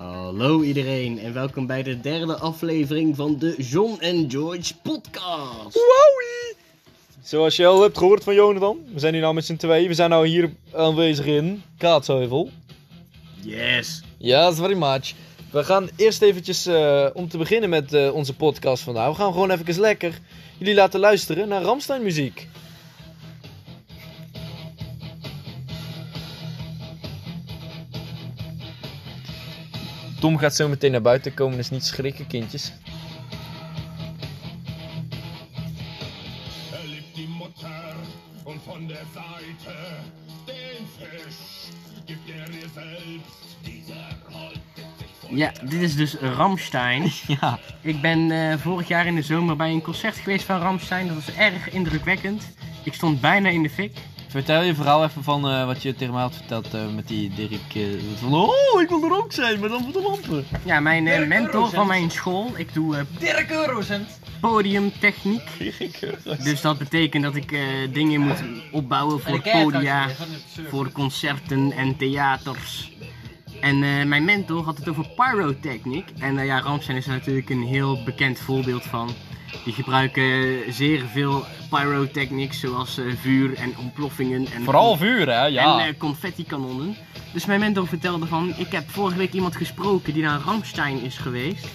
Hallo iedereen en welkom bij de derde aflevering van de John en George podcast. Wowie! Zoals je al hebt gehoord van Jonathan, we zijn hier nou met z'n tweeën. We zijn nou hier aanwezig in Kaatsheuvel. Yes. Yes, very much. We gaan eerst eventjes, eh, om te beginnen met eh, onze podcast vandaag, we gaan gewoon even lekker jullie laten luisteren naar Ramstein muziek. Tom gaat zo meteen naar buiten komen, dus niet schrikken kindjes. Ja, dit is dus Ramstein. Ja. Ik ben eh, vorig jaar in de zomer bij een concert geweest van Ramstein. Dat was erg indrukwekkend. Ik stond bijna in de fik. Vertel je verhaal even van eh, wat je tegen mij had verteld eh, met die Dirk. eh, van, oh, ik wil er ook zijn, maar dan voor de lampen. Ja, mijn Dirk mentor Eurocent. van mijn school. Ik doe Dirk Eurocent. podiumtechniek. Dus dat betekent dat ik eh, dingen moet opbouwen voor podia, voor concerten en theaters. En eh, mijn mentor had het over pyrotechniek. En eh, ja, Ramstein is er natuurlijk een heel bekend voorbeeld van. Die gebruiken zeer veel pyrotechnics, zoals eh, vuur en ontploffingen. En Vooral vuur, hè? Ja. en eh, confetti-kanonnen. Dus mijn mentor vertelde van, ik heb vorige week iemand gesproken die naar Ramstein is geweest.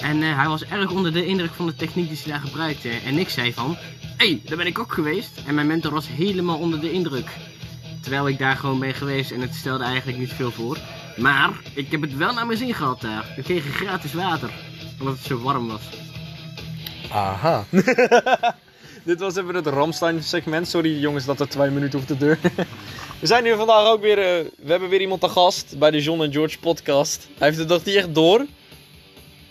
En eh, hij was erg onder de indruk van de techniek die ze daar gebruikten. En ik zei van, hé, hey, daar ben ik ook geweest. En mijn mentor was helemaal onder de indruk. Terwijl ik daar gewoon ben geweest en het stelde eigenlijk niet veel voor. Maar ik heb het wel naar mijn zin gehad daar. We kregen gratis water. Omdat het zo warm was. Aha. Dit was even het Ramstein segment. Sorry jongens dat er twee minuten hoeft te duren. We zijn hier vandaag ook weer. eh, we hebben weer iemand te gast bij de John en George podcast. Hij heeft het nog niet echt door.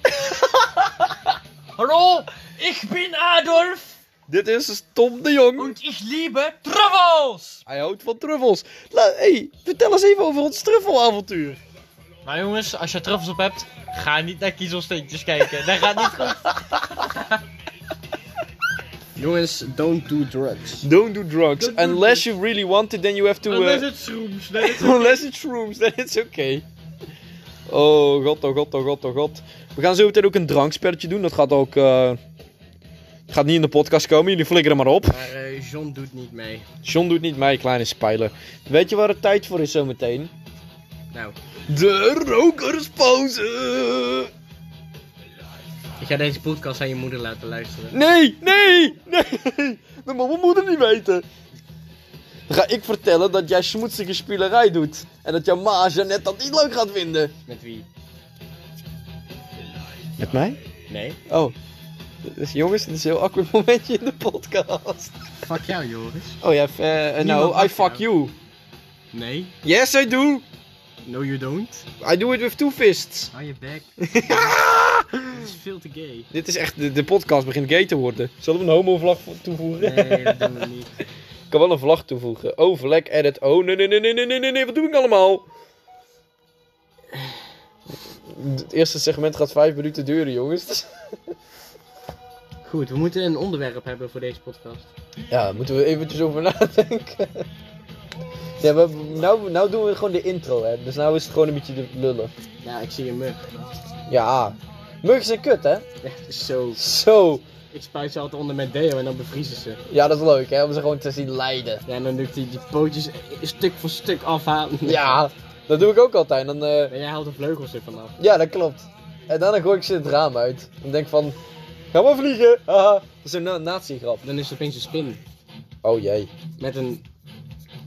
Hallo, ich bin Adolf Dit is Tom de Jong. und ich liebe Truffels. Hij houdt van truffels. La, hey, vertel eens even over ons truffelavontuur. Nou jongens, als je truffels op hebt, ga niet naar kiezelsteentjes kijken. Dat gaat niet goed. Jongens, don't do drugs. Don't do drugs. Unless you really want it, then you have to... uh, Unless it's shrooms. Nee, het Unless it's shrooms, then it's okay. Oh god, oh god, oh god, oh god. We gaan zo meteen ook een drankspelletje doen. Dat gaat ook... eh, gaat niet in de podcast komen. Jullie flikkeren maar op. Maar eh, John doet niet mee. John doet niet mee, kleine spijler. Weet je waar het tijd voor is zometeen? Nou, De rokerspauze! ik ga deze podcast aan je moeder laten luisteren. Nee, nee, nee. Dat mag mijn moeder niet weten. Dan ga ik vertellen dat jij smoetsige spielerij doet. En dat jouw ma Jeannette dat niet leuk gaat vinden. Met wie? Met mij? Nee. Oh. Dus jongens, dit is een heel awkward momentje in de podcast. Fuck jou, Joris. Oh ja, uh, Niemand no, I fuck jou. you. Nee. Yes, I do. No, you don't. I do it with two fists. Hou je back. Dit is veel te gay. Dit is echt, de, de podcast begint gay te worden. Zullen we een homo-vlag toevoegen? Nee, dat doen we niet. Ik kan wel een vlag toevoegen. Oh, vlek, edit. Oh, nee, nee, nee, nee, nee, nee, nee, wat doe ik allemaal? Het eerste segment gaat vijf minuten duren, jongens. Goed, we moeten een onderwerp hebben voor deze podcast. Ja, daar moeten we eventjes over nadenken. Ja, we, nou, nou doen we gewoon de intro, hè. Dus nou is het gewoon een beetje de lullen. Ja, ik zie een mug. Ja. Muggen zijn kut, hè? Echt zo. Zo. Ik spuit ze altijd onder met deo en dan bevriezen ze. Ja, dat is leuk, hè? Om ze gewoon te zien lijden. Ja, en dan doe ik die, die pootjes stuk voor stuk afhalen. Ja, dat doe ik ook altijd. Dan, eh, En jij haalt de vleugels ervan af. Ja, dat klopt. En dan gooi ik ze het raam uit. Dan denk ik van, ga maar vliegen. Haha. Dat is een na nazi-grap. Dan is het opeens een spin. Oh jee. Met een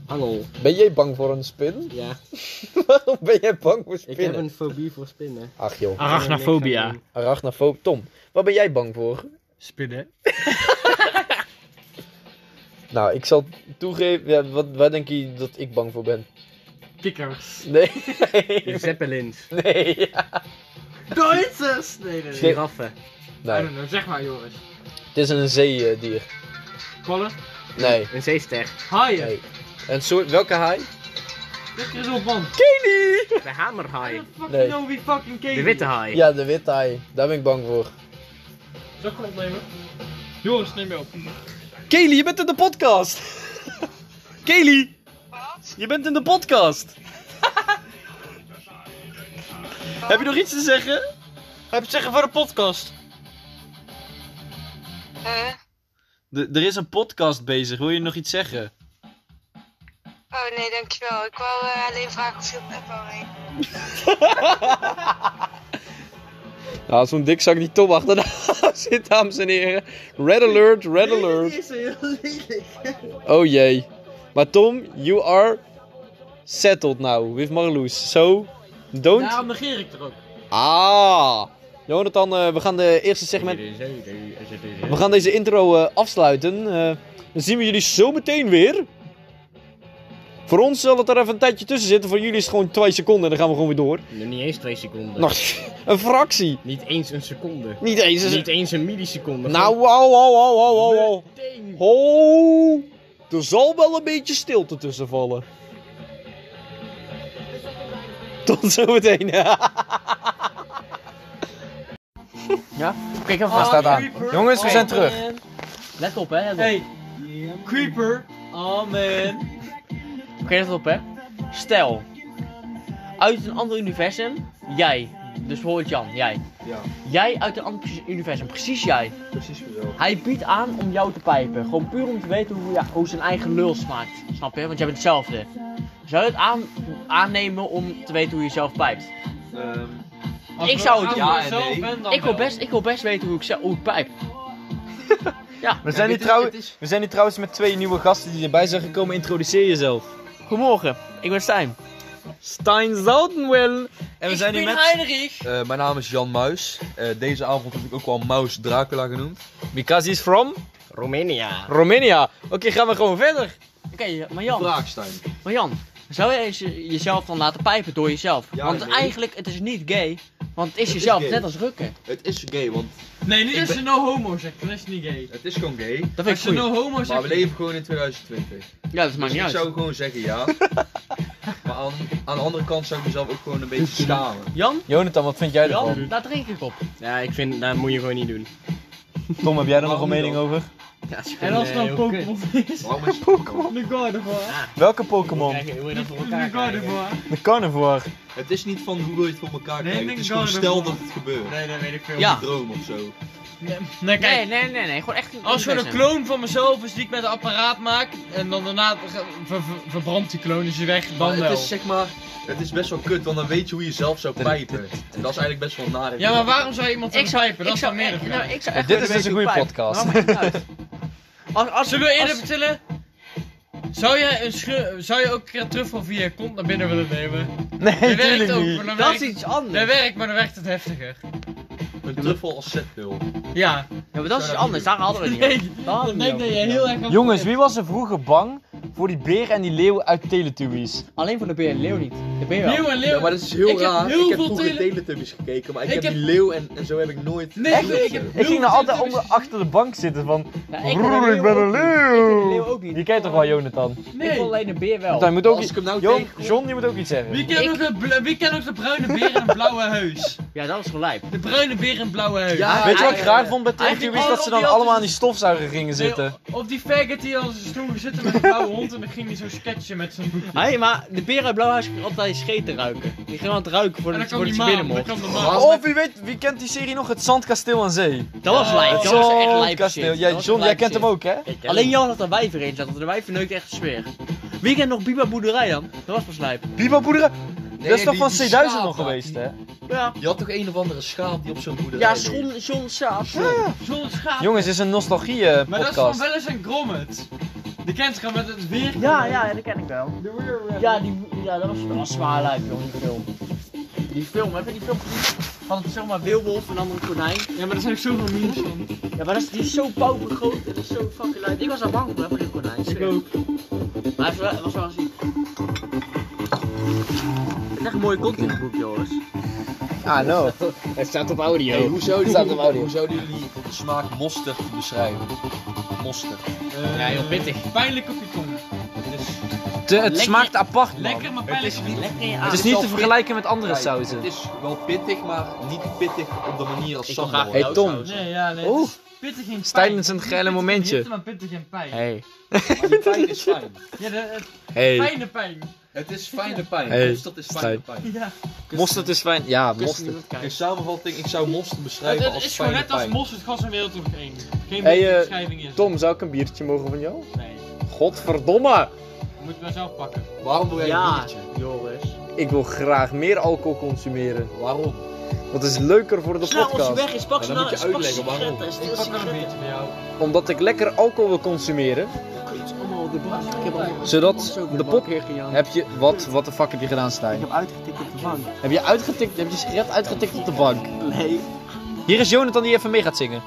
angel. Ben jij bang voor een spin? Ja, Waarom ben jij bang voor ik heb spinnen? een fobie voor spinnen. Ach joh. Arachnofobia. Arachnofobie. Tom, waar ben jij bang voor? Spinnen. Nou, ik zal toegeven, ja, wat, waar denk je dat ik bang voor ben? Kikkers. Nee. De zeppelins. Nee. Duitsers. Nee, nee, nee. Giraffen. Nee. know, zeg maar Joris. Het is een zeedier. Kwallen. Nee. Een zeester. Haaien. nee. Een soort, welke haai? Dit is op man. Kelly! De hamerhaai. Fucking Nee. know wie fucking Katie. De witte haai. Ja, de witte haai. Daar ben ik bang voor. Zal ik gewoon opnemen? Joris, neem me op. Kelly, je bent in de podcast. Kelly. Je bent in de podcast. Heb je nog iets te zeggen? Heb je het zeggen voor de podcast? Eh? De- er is een podcast bezig. Wil je nog iets zeggen? Oh nee, dankjewel. Ik wou eh, alleen vragen of je op app wou heen. Ja, zo'n dikzak die Tom achterna zit, dames en heren. Red alert, red alert. is heel lelijk. Oh jee. Maar Tom, you are settled now with Marloes. So, don't... Daarom negeer ik er ook. Ah. Jonathan, eh, we gaan de eerste segment... We gaan deze intro eh, afsluiten. Eh, dan zien we jullie zo meteen weer. Voor ons zal het er even een tijdje tussen zitten. Voor jullie is het gewoon twee seconden en dan gaan we gewoon weer door. Niet eens twee seconden. Nog een fractie. Niet eens een seconde. Niet eens. een- Niet eens een milliseconde. Nou, wow, wow, wow, wow, wow. Oh, er zal wel een beetje stilte tussen vallen. Tot zometeen. Ja? Kijk even Hij staat aan. Jongens, we zijn terug. Let op, hè. Let op. Hey, Creeper. Oh man. Oké, let op, hè. Stel, uit een ander universum, jij. Dus bijvoorbeeld Jan, jij. Ja. Jij uit een ander universum, precies jij. Precies zo. Hij biedt aan om jou te pijpen. Gewoon puur om te weten hoe, ja, hoe zijn eigen lul smaakt. Snap je? Want jij bent hetzelfde. Zou je het aan, aannemen om te weten hoe je zelf pijpt? Als Ik zou het Ja en zelf nee. ben, dan Ik wil, best, ik wil best weten hoe ik, zelf, hoe ik pijp. ja, We zijn, hier trouwens, we zijn hier trouwens met twee nieuwe gasten die erbij zijn gekomen. Introduceer jezelf. Goedemorgen. Ik ben Stijn. Stein Zoutenwell. En we zijn hier met... Heinrich. Eh, mijn naam is Jan Muis. Eh, deze avond heb ik ook wel Maus Dracula genoemd. Because he's from Romania. Romania. Oké, gaan we gewoon verder. Oké, maar Jan. Braakstein. Maar Jan, zou je eens je- jezelf dan laten pijpen door jezelf? Ja, want nee. eigenlijk, het is niet gay. Want het is is jezelf, net als rukken. Het is gay, want Nee, niet Ik als ben- je no homo zegt, dan is het niet gay. het is gewoon gay. Dat vind Als ik je goed. no homo Maar we leven gewoon in 2020. Ja, dat maakt Dus niet ik uit. zou gewoon zeggen ja. maar aan, aan de andere kant zou ik mezelf ook gewoon een beetje schamen. Jan? Jonathan, wat vind jij ervan? Jan, daar drink ik op. Ja, ik vind, dat moet je gewoon niet doen. Tom, heb jij er nog een mening dan? over? Ja, het En als het gewoon, dan eh, Pokémon is. Waarom is het Pokémon? De God ervoor. Welke Pokémon? je De ervoor. De carnivore. Het is niet van hoe wil je het voor elkaar Nee, krijgen. nee, Het is gewoon stel dat het gebeurt. Nee, dat weet ik veel. Ja. Een droom of zo. Nee, nee, kijk. Nee, nee, nee, nee. Gewoon echt een Als er een kloon van mezelf is die ik met een apparaat maak en dan daarna ver- ver- verbrandt die kloon, is hij weg, Maar het wel. is zeg maar, het is best wel kut, want dan weet je hoe je zelf zou pijpen. En dat is eigenlijk best wel naar. Ja, maar waarom zou je iemand Ik ik zou, pijpen? Dat ik zou, meer eh, nou, ik zou echt Dit is dus een goede podcast. Als, als, Zullen we eerder als- vertellen? Zou jij, een schu- zou je ook een truffel via je kont naar binnen willen nemen? Nee, Dat werkt ook, niet. maar dan Dat is iets dat anders. werkt, maar dan werkt het heftiger. Een truffel als zetpil. Ja. Ja, maar dat is iets dat anders. Daar hadden we het niet Nee, denk dat over. je heel erg... Jongens, wie was er vroeger bang voor die beer en die leeuw uit Teletubbies? Alleen voor de beer en leeuw niet. De beer wel. Leeuw en leeuw. Ja, maar dat is heel Ik heb raar. heel ik heb veel vroeger tele- Teletubbies gekeken, maar ik, Ik heb heb- die leeuw en, en zo heb ik nooit... Nee, Echt? ik heb Ik ging nou altijd onder, achter de bank zitten van... Ja, ik Broer, ben ik ben een Ik ben de leeuw leeuw. ook niet. Je kent toch wel Jonathan? Ik Nee. wil alleen de beer wel. Want hij moet ook Als iets... ik hem nou John, John, je moet ook iets zeggen. Wie kent, Ik- ook de, ook bruine beer en een blauwe heus? Ja, dat is gelijk. De bruine beer en blauwe heus. Ja, Weet je wat ik raar vond bij Teletubbies? Dat ze dan allemaal aan die stofzuiger gingen zitten. Of die faggot die al stoel zitten met een blauwe hond en dan ging hij zo sketchen met zijn boekje. Hé, maar de beer uit Blauwhuis ging altijd scheten ruiken. Die ging aan het ruiken En voordat voor maan, binnen mocht. Of wie weet, wie kent die serie nog? Het Zandkasteel aan Zee. Dat was lijp. Dat was echt lijp. Ja, was John, jij kent hem ook, hè? Alleen Jan had er wijver in zat. De wijver neukt echt de sfeer. Wie kent nog Biba Boerderij dan? Dat was pas lijp. Biba Boerderij. Nee, dat is toch die- van die C1000 schaap nog geweest, hè? Ja. Je had toch een of andere schaap die op zo'n boerderij Ja? John, John Saap. Zo'n schaap. Jongens, dit is een nostalgie eh, Maar dat is van wel eens een grommet. Die kent zich al met het weer. Ja, ja, ja, dat ken ik wel. Ja, die, ja dat, was, dat was zwaar lijp, joh, die film. Die film, heb je die film gezien? Van zeg maar Weerwolf en dan een konijn. Ja, maar er zijn ook zoveel memes van. Ja, maar dat is, die is zo paupergroot en dat is zo fucking lijp. Ik was daar bang voor, die konijn. Ik ook. Maar hij wel- was wel ziek. Het is echt een mooie content boek, jongens. Ah, no. Het staat op audio. Hey, hoe, zouden Staat op jullie, audio. hoe zouden jullie de smaak mosterd beschrijven? Mosterd. Ja, heel pittig. Pijnlijk op je tong. Het is, De- het Lekker- smaakt apart, man. Lekker, maar het pijnlijk is op niet, Lekker Het is niet te vergelijken met andere Kijk, sauzen. Het is wel pittig, maar niet pittig op de manier als sambal. graag Hey, jouw Tom. Nee, ja, nee. Oeh. het is Pittig in pijn. Stijn is een geile pittig momentje. hitte, maar pittig in pijn. Hey. Maar die pijn is fijn. Ja, de, het Hey. fijne pijn. Het is fijne pijn. Hey, Mosterd is fijne pijn. Mosterd is fijn. Ja, mosterd. In samenvatting, ik zou mosterd Het, beschrijven het als is gewoon fijne net als mosterd, gas en Wereldoorlog 1. Geen Hey, eh, beschrijving is. Tom, zou ik een biertje mogen van jou? Nee, Godverdomme! je moet het maar zelf pakken. Waarom wil jij een Ja, biertje? Joris. Ik wil graag meer alcohol consumeren. Waarom? Dat is leuker voor de Snel als je podcast. weg is, pak Ja, dan moet je uitleggen waarom. Ik pak een beetje bij jou. Omdat ik lekker alcohol wil consumeren. Kut, allemaal op de bank. Ik heb allemaal Zodat de neergejamd. Heb je... Wat, wat de fuck heb je gedaan, Ik Stijn? heb uitgetikt op de bank. Heb je uitgetikt... Heb je sigaret uitgetikt op de bank? Nee. Hier is Jonathan die even mee gaat zingen.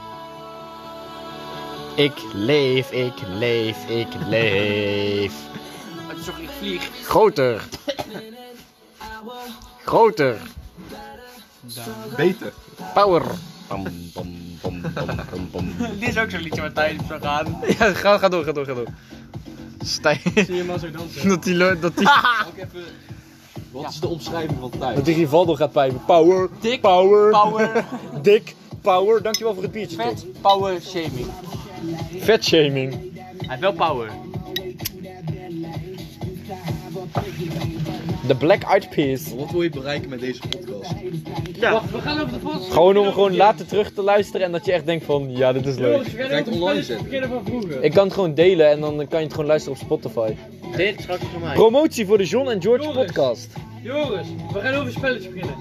Ik leef, ik leef, ik leef. Sorry, ik vlieg. Groter. Groter. Beter. Power. Dit is ook zo'n liedje waar Thijs zou gaan. Ja, ga, ga door, ga door, ga door. Stijn. Zie je maar zo dansen. Dat die, dat die, ik even... Wat is de omschrijving van Thijs? dat die Rivaldo gaat pijpen. Power. Dik, Power. power, Dik. Power. Dankjewel voor het biertje, Tom. vet, power, shaming. Vet shaming. Hij heeft wel power. De Black Eyed Peas. Wat wil je bereiken met deze podcast? Wacht, we gaan over de podcast. Gewoon om gewoon later terug te luisteren en dat je echt denkt van, ja, dit is leuk. Jongens, we gaan over online zetten? beginnen van vroeger. Ik kan het gewoon delen en dan kan je het gewoon luisteren op Spotify. Dit is straks voor mij. Promotie voor de John en George podcast. Joris, we gaan over spelletjes beginnen.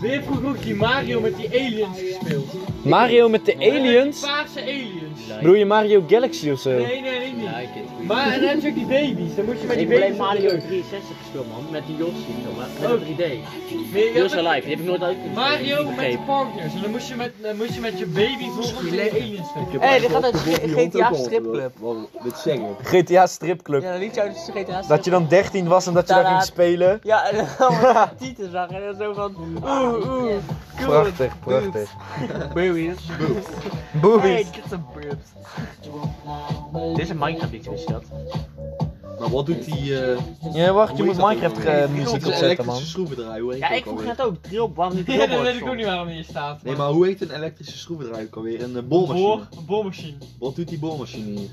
Wie heeft vroeger ook die Mario met die aliens gespeeld? Mario met de Die aliens? paarse aliens. Bedoel je Mario Galaxy of zo? Nee, nee, nee, niet. Like it. Maar en dan heb je ook die baby's. Dan moet je met die Ik heb baby's... Mario 63 gespeeld man, met die Yoshi, jongen. Met Oh. een 3D. Nee, je Heel had zo ook- live, die heb ik nooit Mario met begrepen. partners. En dan moest je met, moest je met je baby volgens de aliens vechten. Hé, dit gaat uit GTA stripclub. Dit zeggen. GTA stripclub. Ja, liedje uit GTA Dat je dan 13 was en dat je daar ging spelen. Ja, en dan allemaal tieten zag en dan zo van... Oeh, oeh. cool. Prachtig, prachtig. Boobies. Boobies. Hey, get some. Dit is een Minecraft liedje, wist je dat? Maar wat doet die... eh Ja, wacht, je moet Minecraft eh, muziek opzetten, man. elektrische schroevendraaier, hoe heet Ja, die ik ook vroeg alweer? net ook, drill, waarom niet Ja, dat drillboard weet ik ook niet waarom hier staat. Nee, maar hoe heet een elektrische schroevendraaier ook alweer? Een uh, boormachine. Boor, een boormachine. Wat doet die boormachine hier?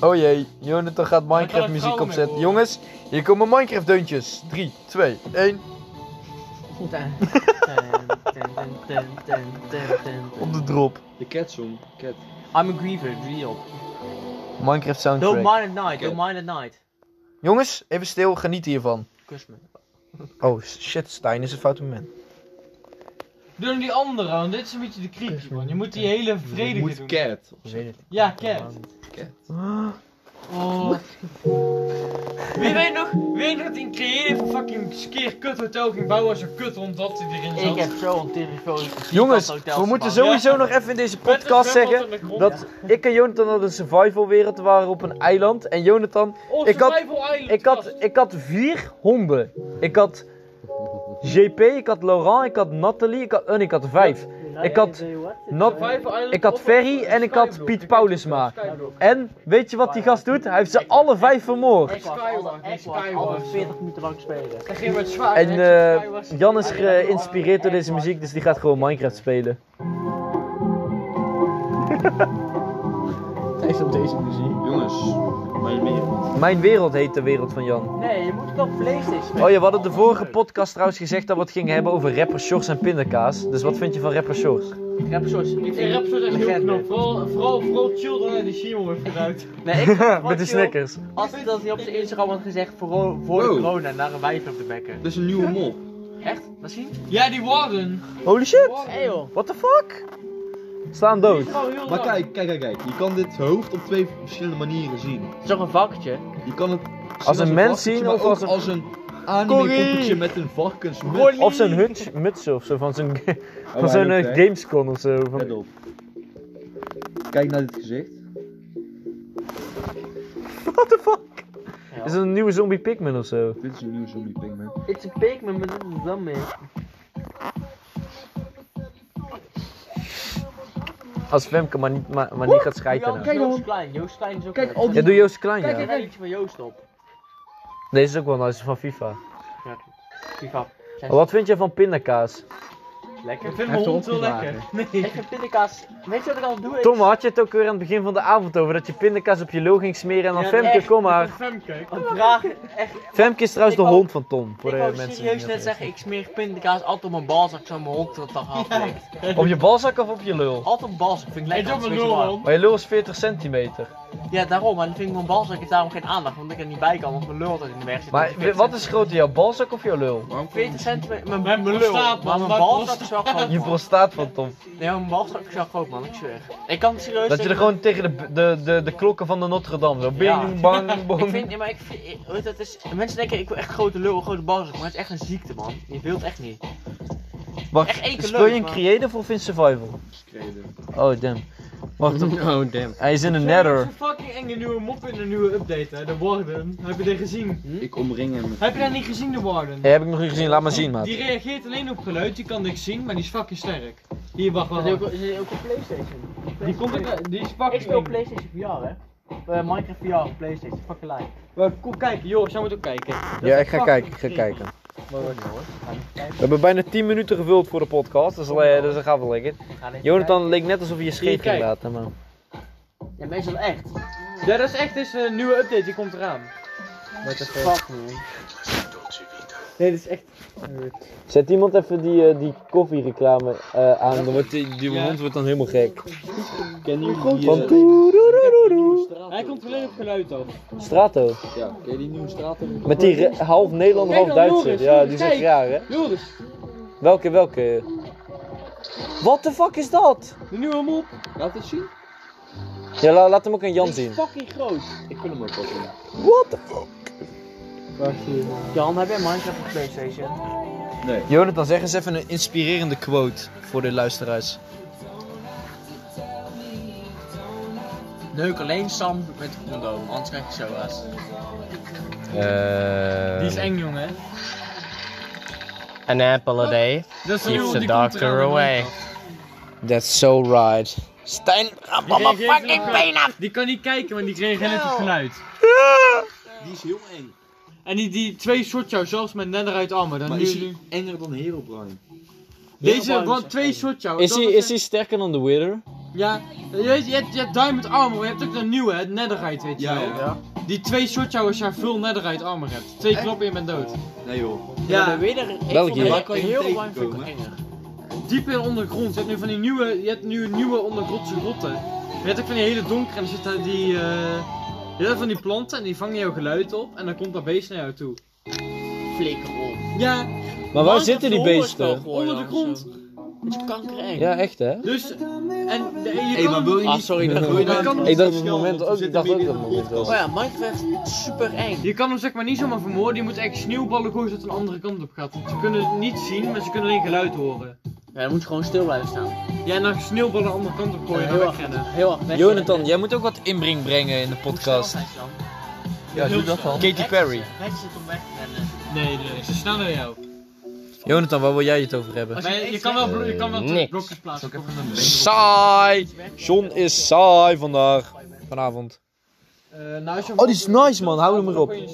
Oh jee, Jonathan gaat kan Minecraft muziek vrouwen mee opzetten. horen. Jongens, hier komen Minecraft deuntjes. 3, 2, 1. Op de drop. De cat song. Cat. I'm a griever, real. Minecraft Don't soundtrack. mind at night, don't mind at night. Jongens, even stil, geniet hiervan. Kus me. Oh shit, Stijn is een fout moment. Doe dan die andere, want dit is een beetje de kriek, man. Je moet die hele Je vredige moet doen. cat. Ja, cat. Oh. Wie weet nog, wie weet nog dat hij een creative fucking skeer kut hotel ging bouwen als een kut omdat hij erin zat? Ik heb zo een telefoon. Jongens, we moeten sowieso Ja. nog even in deze podcast zeggen in dat ik en Jonathan hadden een survival wereld waren op een eiland. En Jonathan, Oh, ik had- Survival Island, ik had, ik had vier honden. Ik had JP, ik had Laurent, ik had Nathalie, ik had, en ik had vijf. Ik had, Island ik had Ferry en ik had. Piet Paulusma. En weet je wat die gast doet? Hij heeft ze alle vijf vermoord. Alle- ik was Skyward. alle 40 minuten lang spelen. Hij ging met zwaar. En eh. Jan is geïnspireerd door deze muziek, dus die gaat gewoon Minecraft spelen. Is op deze muziek. Jongens, mijn wereld. Mijn wereld heet de wereld van Jan. Nee, je moet het op Playstation spelen. Oh ja, we hadden de vorige podcast trouwens gezegd dat we het gingen hebben over rapper shorts en pindakaas. Dus wat vind je van rapper shorts? Rapper Source. Ik vind rap zo echt heel knap. Vooral, vooral, vooral children en die Simon heeft eruit. Nee, ik Met de je- Snickers. Als dat hij op zijn Instagram had gezegd voor, voor de Wow. corona naar een wijf op de bekken. Dit is een nieuwe mop. Echt? Wat zien? Ja, die Warden. Holy shit! Hé joh. What the fuck? Staan dood. is Maar kijk, kijk, kijk, kijk. Je kan dit hoofd op twee verschillende manieren zien. Het is toch een vakje? Je kan het zien Als een mens zien of als een- als een anime met een varkensmuts. Of zo'n muts of zo, van zo'n Oh, van zo'n ook, eh? Gamescon of zo. Van... op. Kijk naar dit gezicht. What the fuck? Is het een nieuwe zombie Pikmin of zo? Dit is een nieuwe zombie pigman. It's a pigment, maar dat is dan Als Femke maar niet, maar, maar niet gaat schijten nou. Joost Klein, Joost Klein is ook Kijk, al die- Ja, doe Joost Klein Kijk, ja. kijk, kijk. van Joost op. Deze is ook wel nice, van FIFA. FIFA. Maar wat vind je van pindakaas? Lekker. Ik Hij vind mijn hond wel lekker. Nee. Ik vind pindakaas... Weet je wat ik al doe? Tom, had je het ook weer aan het begin van de avond over dat je pindakaas op je lul ging smeren en dan Ja, Femke, echt. kom maar. Femke. Vraag. Echt. Femke is trouwens de wou- hond van Tom, voor ik de wou mensen serieus niet net zeggen, ik smeer pindakaas altijd op mijn balzak zo mijn hond tot dag aflegt. Op je balzak of op je lul? Altijd op mijn balzak, vind ik lekker. Ik dat is mijn lul. Maar je lul is 40 centimeter. Ja, daarom. Maar dan vind ik mijn balzak heeft daarom geen aandacht, omdat ik er niet bij kan, want mijn lul altijd in de weg zit. Maar wat is groter, jouw balzak of jouw lul? 40 centimeter, mijn, lul. Maar mijn balzak is groot. Je prostaat van Tom. Nee, mijn balzak is wel groot, man, ik zweer. Ik kan het serieus Dat je er gewoon tegen de, de, de, de klokken van de Notre Dame zo Ja. bing, bang, Ik bong. vind, nee, maar ik vind, ik- het is, mensen denken ik wil echt grote lul, grote balzak, maar het is echt een ziekte, man. Je wilt echt niet. Wacht, echt één keer speel leuk, je in maar- creative of in survival? Oh, damn. Wacht, Oh, damn. hij is in een Er nether. is een fucking enge nieuwe mop in de nieuwe update, hè, de Warden. Heb je die gezien? Ik omring hem. Heb je dat niet gezien, de Warden? Heb ik nog niet gezien, laat maar zien, maat. Die reageert alleen op geluid, die kan niks zien, maar die is fucking sterk. Hier, wacht, wacht. Is die ook op Playstation? Die komt ook, die is fucking Ik speel eng. Playstation VR, hè? Eh, Minecraft VR op Playstation, fucking live. Maar kom kijken, Joris, jij moet ook kijken. Dat Ja, ik ga fucking kijken, ik ga kijken. We hebben bijna 10 minuten gevuld voor de podcast, dus, dus dat gaat wel lekker. Jonathan leek net alsof je je scheef ging laten, man. Ja, meestal echt. Ja, dat is echt dus een nieuwe update, die komt eraan. Fuck man. Nee, dat is echt... Zet iemand even die, eh, die koffiereclame eh, aan, dan wordt die, die hond wordt dan helemaal gek. Ken je die, Van eh, toeroeroeroe. Hij komt alleen op geluid af. Strato. ja, ken je die nieuwe straten? Met die re- half Nederlander, half dan, Duitser. Joris, Ja, Joris, die is echt kijk. raar, hè? Joris, Welke, welke? What the fuck is dat? de nieuwe mop. Laat het zien. Ja, la- laat hem ook aan Jan Die is zien. fucking groot. Ik wil hem ook wel zien. What the fuck? Jan, heb jij Minecraft op Playstation? Jonathan, zeg eens even een inspirerende quote voor de luisteraars. Neuk alleen Sam met een condoom, anders krijg je SOA's. Die is eng, jongen. An apple a day Dat is de keeps the die komt doctor eraan, away. That's so right. Stijn, Die reageert op geluid. Die kan niet kijken, maar die reageert net op geluid. Die is heel eng. En die, die twee jou, zelfs met netherite armor. Dan Maar nu, is hij nu- enger dan Herobrine? Deze, want twee jou. Is hij, is hij sterker dan de Wither? Ja, je weet, je hebt, je hebt diamond armor, maar je hebt ook een nieuwe, het netherite, weet je Ja, wel. ja. Die twee jou als je full netherite armor hebt. Twee kloppen en je bent dood. Nee joh. Ja, er. Waar kan je heel lang vind ik tegenkomen? enger. Diep in de ondergrond. Je hebt nu van die nieuwe, je hebt nu nieuwe ondergrondse grotten. Je hebt ook van die hele donkere en er zitten die, eh je hebt van die planten en die vangen jouw geluid op en dan komt dat beest naar jou toe. Flikker op. Ja, Maar waar zitten die beesten? onder de dan grond. is kankereng. Ja, echt hè? Dus, en de, je kan... maar wil je Ah, niet... sorry, dat wil je dat nou kan- niet Ik dacht op het moment ook, ik dacht ook dat het moment was. Oh ja, Minecraft is super eng. Je kan hem zeg maar niet zomaar vermoorden, je moet echt sneeuwballen gooien zodat het een andere kant op gaat. Want ze kunnen het niet zien, maar ze kunnen alleen geluid horen. Ja, dan moet je gewoon stil blijven staan. Ja, en dan sneeuwballen de andere kant op gooien en heel dan erg, wegrennen. heel erg weg. Jonathan, jij moet ook wat inbreng brengen in de podcast. Ja, doe dat dan. Katy Perry. Hij zit om weg te rennen. Nee, nee, ze naar jou. Jonathan, waar wil jij het over hebben? Je, je kan wel, je kan wel blokjes plaatsen. Saai! John is saai vandaag. Vanavond. Nou, je Oh, die is nice, man. Hou hem erop. Een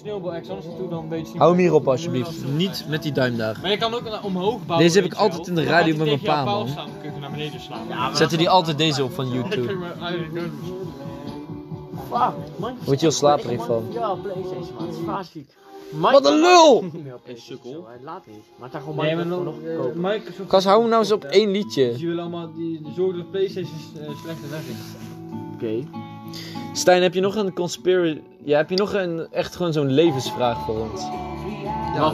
Hou hem hierop alsjeblieft. Niet met die duim daar. Maar je kan ook omhoog bouwen. Deze heb ik altijd in de radio met mijn pa, paal man. staan, dan kun je naar beneden slaan. Ja, maar Zetten die altijd deze op van YouTube. Fuck, Minecraft. Word je heel slaperig van. Ja, Playstation, man. Het is vaak ziek. Wat een lul! Niet meer op PlayStation, sukkel. laat niet. Maar het gewoon Nee, maar nog eh, kopen. Microsoft... Kas, hou hem nou eens op één liedje. Die willen allemaal, die, die zorgen dat PlayStation eh, slechter weg is. Oké. Stijn, heb je nog een conspiracy... Ja, heb je nog een, echt gewoon zo'n levensvraag voor ons?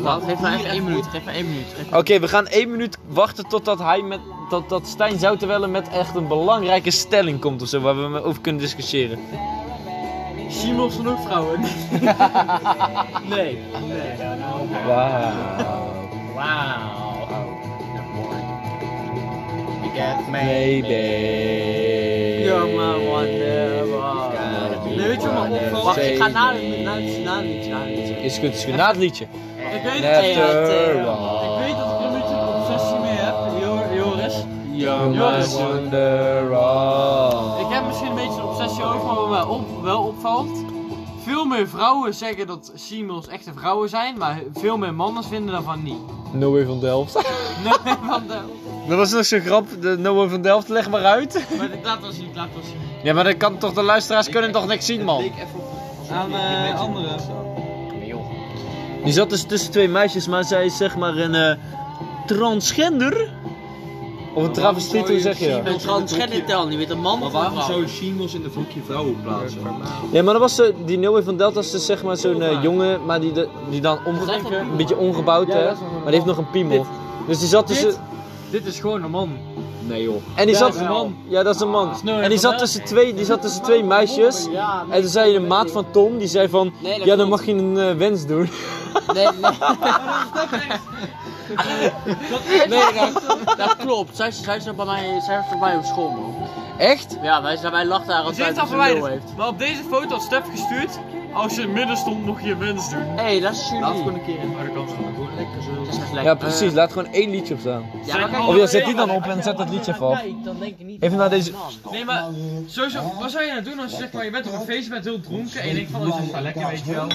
Wacht. Geef maar even één minuut. Geef maar één minuut. Oké, we gaan één minuut wachten totdat hij met... Dat, dat Stijn Zoutewelle met echt een belangrijke stelling komt of zo, waar we over kunnen discussiëren. Simons zijn ook vrouwen. Nee. Wauw. Wauw. You get Baby. Weet je wat opvalt? Wacht, ik ga na na- na het liedje, na het liedje. Is goed, is goed. Na het liedje. Ik weet, ik weet dat ik er een beetje een obsessie mee heb, Jo- Joris. You're Joris. Ik heb misschien een beetje een obsessie over, maar wat op, wel opvalt. Veel meer vrouwen zeggen dat Simons echte vrouwen zijn, maar veel meer mannen vinden daarvan niet. No way van Delft. Nee, van de... Dat was nog zo'n grap, de Noah van Delft, leg maar uit. Maar ik laat wel zien, ik laat wel zien. Ja, maar dan kan toch de luisteraars kunnen toch niks zien, man. Aan eh anderen. Die zat dus tussen twee meisjes, maar zij is zeg maar een eh, transgender. Of een travestiet, hoe zeg je dat? Een transgender tel niet, weet een man Maar of een waarom zou je Shingles in de vakje vrouwen plaatsen? Ja, maar dan was ze, die Noah van Delft was dus zeg maar zo'n eh, jongen, maar die, de- die dan omge- een beetje ongebouwd, hè. Maar die heeft nog een piemel. Dus die zat tussen... Dit is gewoon een man. Nee joh. En die Ja, zat... dat is een man. Ja, dat is een man. En die zat tussen twee, die zat tussen twee meisjes. En toen zei de maat van Tom, die zei van... Nee, dat Ja, dan mag je een eh, wens doen. Nee, nee. nee, dat, dat klopt. Zij, zij, is bij mij, zij was bij mij op school, man. Echt? Ja, wij, wij lachten haar Ze altijd heeft al dat ze verwijderd. heeft. Maar op deze foto had Stef gestuurd. Als je in het midden stond, mocht je een wens doen. Hé, hey, dat is Laat Julie. gewoon een keer in de kant staan. Gewoon lekker zo. Dat is best lekker. Ja, precies. Laat gewoon één liedje op staan. Ja, maar kijk, Of ja, zet die dan op en zet dat liedje even af. dan denk je niet. Even naar deze... Nee, maar sowieso, wat zou je nou doen als je zeg maar, je bent op een feestje, je bent heel dronken en je denkt van, oh, het is wel lekker, weet je wel.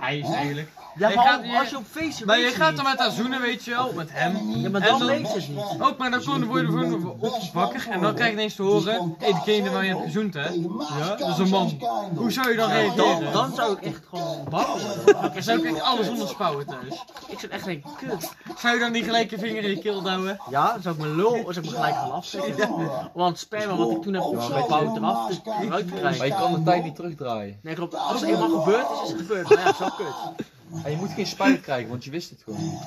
Hij is eigenlijk. Ja, Je maar gaat- als je op feestje Maar je gaat dan met haar zoenen, weet je wel, met hem. Ja, maar En dan dan- weet je het niet. Ook, maar dan komen word je gewoon opgewakker en dan krijg je ineens te horen, hé, degene waar je hebt gezoend, hè? Ja, dat is een man. Hoe zou je dan reageren? dan zou ik echt gewoon bang worden. Dan zou ik echt alles onderspouwen thuis. Ik zou echt denken, kut. Zou je dan niet gelijk je vinger in je keel douwen? Ja, dan zou ik mijn lul, zou ik me gelijk gaan afzetten. Want sperma wat ik toen heb opgebouwd eraf te, eruit te Maar je krijgen. kan de tijd niet terugdraaien. Nee, klopt. Als het eenmaal gebeurt, is het gebeurd. Maar ja, zo kut. En je moet geen spijt krijgen, want je wist het gewoon niet.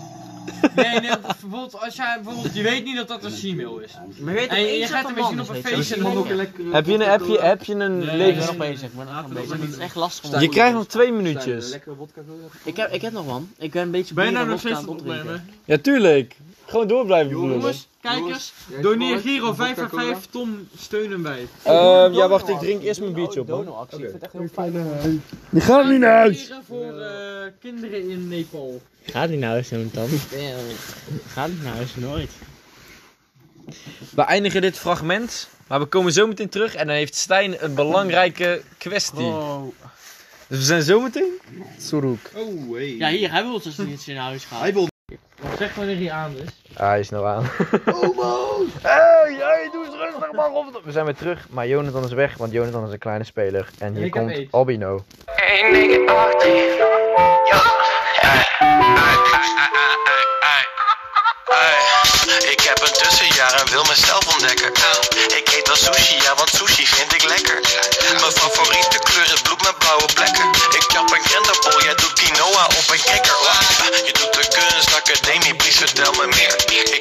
Nee, nee, bijvoorbeeld als jij bijvoorbeeld, je weet niet dat dat een female is. Maar weet En je, je gaat een beetje is, op een feestje en Misschien dan een. Heb je een, heb je, heb je een Nee, levens... nog er nog bezig. Het is echt lastig om Je krijgt nog twee minuutjes. Lekkere vodka? Ik heb, ik heb nog man. Ik ben een beetje Ben je bier nou en nog steeds aan aan het het opdrinken. opnemen? Ja, tuurlijk. Gewoon door blijven. Jongens, kijkers, doneer Giro vodka 555, Tom steunen wij. Ehm, ja, wacht, ik drink eerst mijn biertje op. Dono-actie, ik vind het echt heel fijn. Die gaat niet naar Doneren voor eh, kinderen in Nepal. Gaat niet naar huis, Tom. Gaat niet naar huis, nooit. We eindigen dit fragment, maar we komen zo meteen terug en dan heeft Stijn een belangrijke kwestie. Oh. Dus we zijn zo meteen. Sorok. Oh, hey. Ja, hier, hij wil dus niet naar huis gaan. Hij wil... Zeg wanneer hij aan is. Ah, hij is nou aan. Hey, hey, doe eens rustig man. Robert. We zijn weer terug, maar Jonathan is weg, want Jonathan is een kleine speler. En hier ik heb komt aids. Albino. Ik heb een tussenjaar en wil mezelf ontdekken. Ik eet wel sushi, ja, want sushi vind ik lekker. Mijn favoriete kleur is bloed met blauwe plekken. Ik kap een krentenbol, jij doet quinoa op een kikker.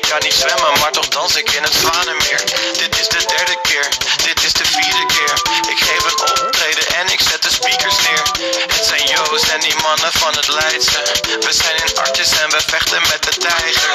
Kan niet zwemmen, maar toch dans ik in het Zwanenmeer. Dit is de derde keer, dit is de vierde keer. Ik geef een optreden en ik zet de speakers neer. Het zijn Joost en die mannen van het Leidse. We zijn in artjes en we vechten met de tijgers.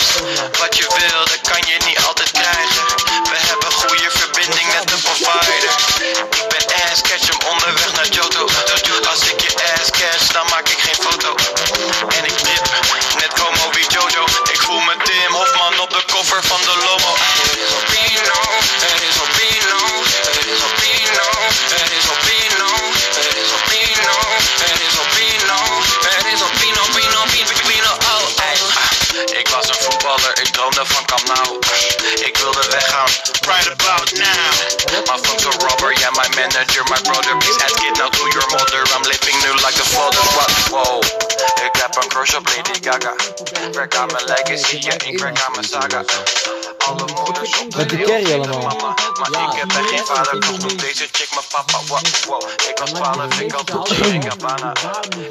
Gaga. Ik werk aan mijn legacy, ja, ik werk aan mijn saga. Alle moeders op Met de wereld allemaal. mama. Maar ik heb echt geen vader, toch noemt deze chick mijn papa. Wow, wow. Ik was 12, ik had tot in Gabbana.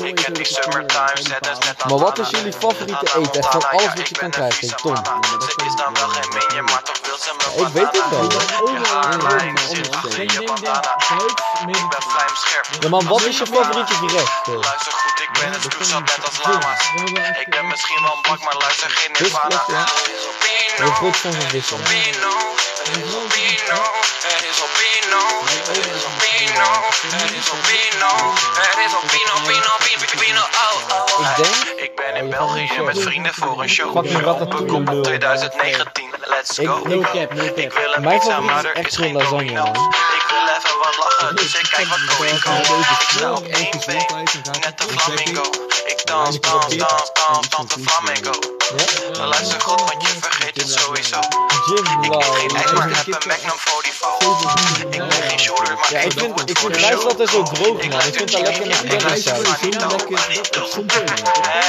Ik heb die summertime, zet is net Maar wat is jullie favoriete eten? Echt van alles wat je kan krijgen, Tom. Ze is dan wel geen minion, maar toch Ik weet het wel. Haarlijn zit achter je bandana. Ik ben vlijmscherp. Ja, maar wat is je favoriete gerecht? eh? Luister goed, ik ben een scoesap net als lama's. Ik ben misschien wel een bak, maar luister geen Nirvana. ja. Het is goed van het is. Albino, het is Albino, het is Albino, het is Albino, het is Albino, het is Albino, denk... Ik ben in Oh, België met vrienden voor een show. Bekom lul. 2019, let's Ik- go. no cap, no cap. Ik wil een Mijn pizza, maar er is geen lasagne. Ik wil even wat lachen, dus ik kijk wat. Ik sta op één been, net een flamingo. Ik dans, dans, dans, dans, dans de flamenco. Luister goed, want je vergeet het sowieso. Ik ben geen ex, maar heb een Magnum 44. Ik ben geen shooter, maar ik ik doe vind, het ik voor vind de show. altijd zo droog, man. Ik vind dat lekker Ik kennis uit. maar niet dood.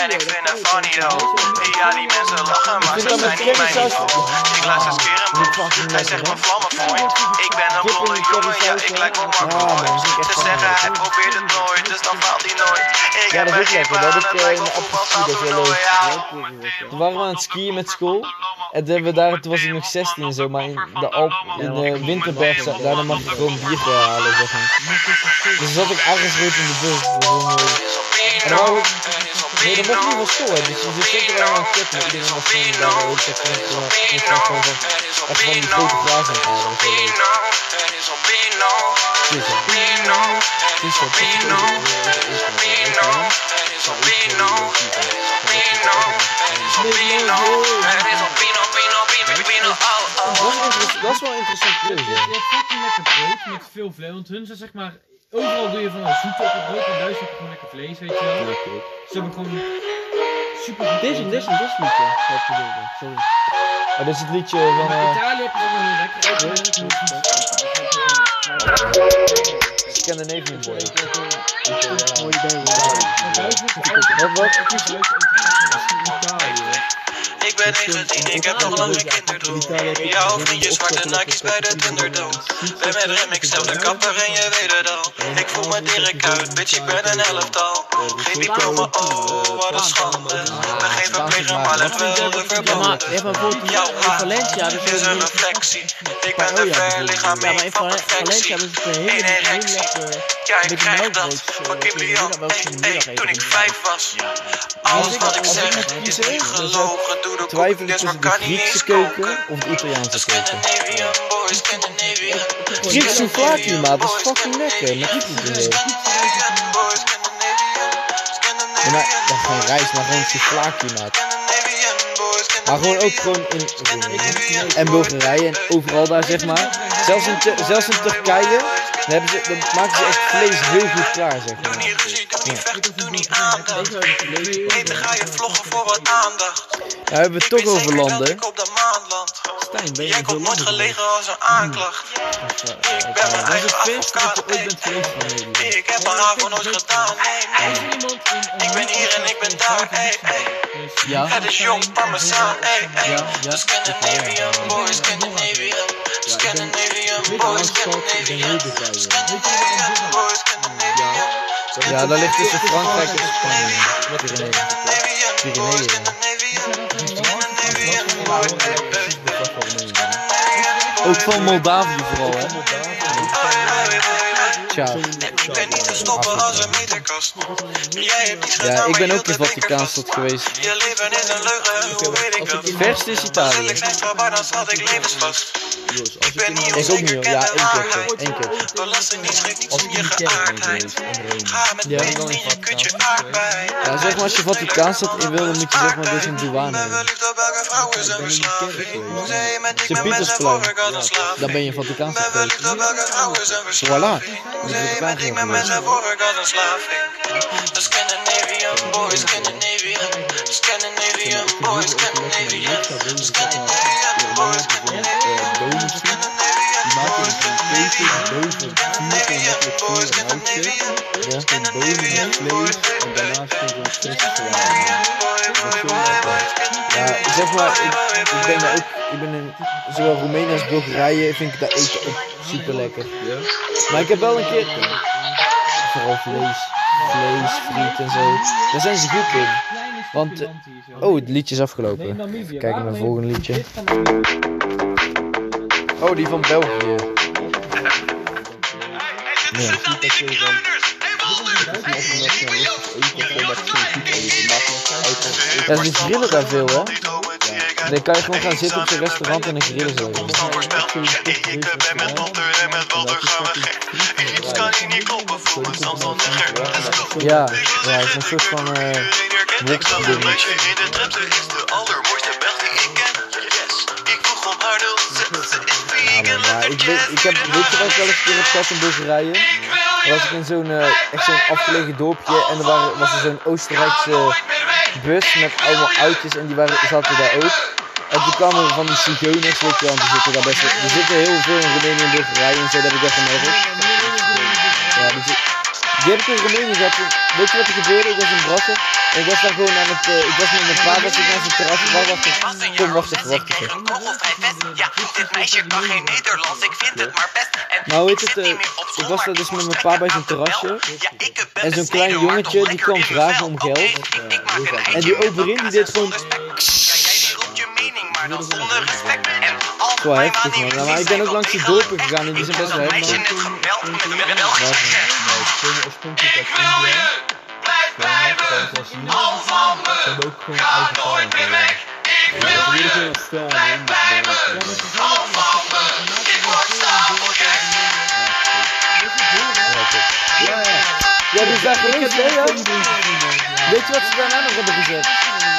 En ik vind het funny though. Ja, die mensen lachen, maar vind ze dat zijn niet mijn niveau. Ik luister Skerenbroek, hij zegt mijn vlammen point. Ik ben een blonde jongen, ja, ik lijk op Marco Ja, man, funny. zeggen hij probeert het nooit, dus dan faalt hij nooit. Ik Ja, heb dat is er lekker. Dat heb ik het eh, lijkt in de dat is wel leuk. Toen waren we aan het skiën met school. En toen, hebben we daar, toen was ik nog 16 en zo, maar in de, Alp, in de Winterberg, za- daar mag je gewoon bier eh, halen, zeg maar. Dus zat ik ergens rood in de bus. Wel mooi. En dan wou ik, nee, dat mocht niet van school, dus je zit zeker wel aan het kip, maar iedereen was gewoon daar ook echt van, gewoon van, echt van die grote glazen aan het halen. Dat was wel leuk. Precies, hè. Precies, hè. Precies, hè. Dat is, inter- dat is wel een interessant keuze. Je hebt fucking lekker brood met veel vlees. Want hun zijn zeg maar. Overal doe je van een zoete op het brood. En heb je gewoon lekker vlees, weet je wel. Ze hebben gewoon super goed Dit is een, dit is een, dit is een liedje. Wat ik bedoelde. Sorry. Oh, dit is het liedje van... Maar eh Italië heb je ook wel heel lekker. eten, hè. Dat is gewoon goed. Scandinavian Boy. Wat, wat? Ik ben 19, ik heb nog lang geen kinderdroom. Jouw vriendjes zwarte Nike's bij de Thunderdome. Ben met remix op de kapper en je weet het al. Ik voel me direct uit, bitch, ik ben een elftal. Geen diploma, oh, wat een schande. Ben geen verpleger, maar let wel de bijvoorbeeld Jouw dus is een reflectie. Ik ben de verlichaming Ja, maar in van perfectie. een Eén erectie. Ja, ik krijg dat eh, van in de Hey, toen ik ik. vijf was. Alles wat ik zeg is niet gelogen. Doe de Twijfel ik koekjes, tussen de Griekse keuken of de Italiaanse keuken. Griekse souvlaki, maat, dat is fucking lekker. Met. Ja, maar dat is geen rijst, maar gewoon souvlaki, maat. Maar gewoon ook gewoon in Roemenië en Bulgarije en overal daar, zeg maar. Zelfs in, Tur- zelfs in Turkije, dan, hebben ze, dan maken ze echt vlees heel goed klaar, zeg maar. Doe niet ruzie, doe niet vechten, doe niet aandacht. Eten ga je vloggen voor wat aandacht. Nou hebben we het toch over dat landen. ik op de maan land. Stijn, ben je Jij komt nooit gelegen als een aanklacht. Ik ben mijn eigen advocaat. Ik heb mijn haven nooit gedaan. nee, nee. Ik ben hier en ik ben daar. Het is jong parmezaan. De Scandinavian boys, Scandinavian. Scandinavian. Scandinavian boys, Scandinavian. Ja, daar ligt tussen Frankrijk en Spanje. Pyreneeën. Pyreneeën. Ook van Moldavië vooral, hè? Tja. Ik ben niet te stoppen als een meterkast. Jij hebt iets Ja, gedaan, ik ben je ook in Vaticaanstad geweest. Je leven is een leugen, hoe weet ik dat? Verst is Italië. Als ik extra bij, dan zat ik levensvast. Ik ben niet Ik ook niet, onzeker, ken Ja, de één keer. waarheid. Één keer. Belastingdienst geeft niets om je geaardheid. Ga met Ja. benen in je kutje aardbei. Ja, zeg maar als je Vaticaanstad in wil, dan moet je zeg maar dus een douane Ben hebben. elke vrouw is een verslaving. Museum met ik met een slaaf. Dan een is met ik als een slaving. De Scandinavian boys, Scandinavian. Scandinavian boys, Scandinavian. Scandinavian boys, Scandinavian. Ja, zeg maar, ik, ik ben daar ook, ik ben in zowel Roemenië als Bulgarije, vind ik dat eten ook super lekker. Maar ik heb wel een keer, vooral vlees, vlees, friet en zo, daar zijn ze goed in. Want, eh, oh, het liedje is afgelopen. Even kijken naar het volgende liedje. Oh, die van België. Ja. Ja, ze grillen daar veel, hè? Dan kan je gewoon gaan zitten op zo'n restaurant en dan grillen ze. Ja, ja, het is een soort van eh wok ding. Ja, man, maar ik, weet, ik heb, weet je wat ik wel eens een keer heb gehad in? Dan was ik in zo'n, eh, echt zo'n afgelegen dorpje en er waren, was er zo'n Oostenrijkse bus met allemaal oudjes en die waren, zaten daar ook. En toen kwamen van die zigeuners, weet je want die zitten daar best wel, er zitten heel veel in Roemenië en Bulgarije en zo, dat heb ik wel gemerkt. Dus ik- die heb ik in Roemenië gehad. Weet je wat er gebeurde? Ik was in Brassen. En ik was daar gewoon aan het, eh, ik was met mijn pa, was ik naar zijn terras. Wacht, wacht, wacht. Kom, wacht even, wacht even. Ja, dit meisje kan geen Nederlands, ik vind het maar best. En Nou, hoe heet het, eh, ik was daar dus met mijn pa bij zijn terrasje. En zo'n klein jongetje, die kwam vragen om geld. En die overin, die deed gewoon... Wel heftig man. Nou, maar ik ben ook langs die dorpen gegaan en die zijn best wel heftig. Uit India. Al van me, ze hebben ook gewoon eigen taal en zo. Ik wil je, blijf bij me. Al van me, ik word stapelgek. Ja, ja. Ja, die is daar geweest, hè? Weet je wat ze daarna nog hebben gezegd?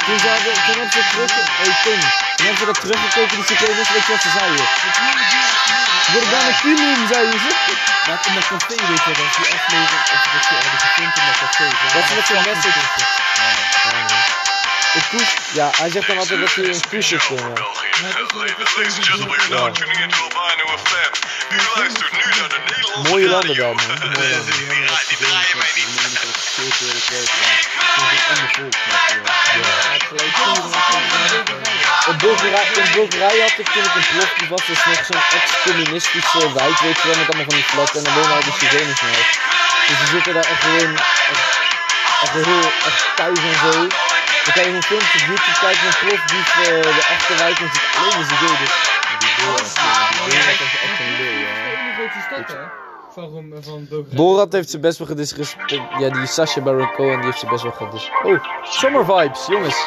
Toen, ze hadden, toen hebben ze terug... Hé, Tim. Toen hebben ze dat teruggekeken, die. Weet je wat ze zeiden? Worden bijna kilim, zeiden ze. Maar in dat café, weet je, dat is die aflevering, of dat je in dat café. Dat ze met zo'n message... Een. Ja, hij zegt dan altijd dat hij een koes heeft kunnen. Ja. Mooie landen dan, man. Mooie landen. In Bulgarije, in Bulgarije had ik toen ik in Plovdiv was, dus nog zo'n ex-communistische wijk, weet je wel, met allemaal van die flatten en dan wonen al die zigeuners nog. Dus die zitten daar echt gewoon, echt, echt heel, echt thuis en zo. Dan kan je gewoon filmpjes op YouTube kijken van Plovdiv, eh, de achterwijk, en zit alleen maar zigeuners. Van, Rom- van Bulgarije. Borat heeft ze best wel gedisrespect. Ja, die Sasha Baron Cohen die heeft ze best wel gedis. Oh, summer vibes, jongens.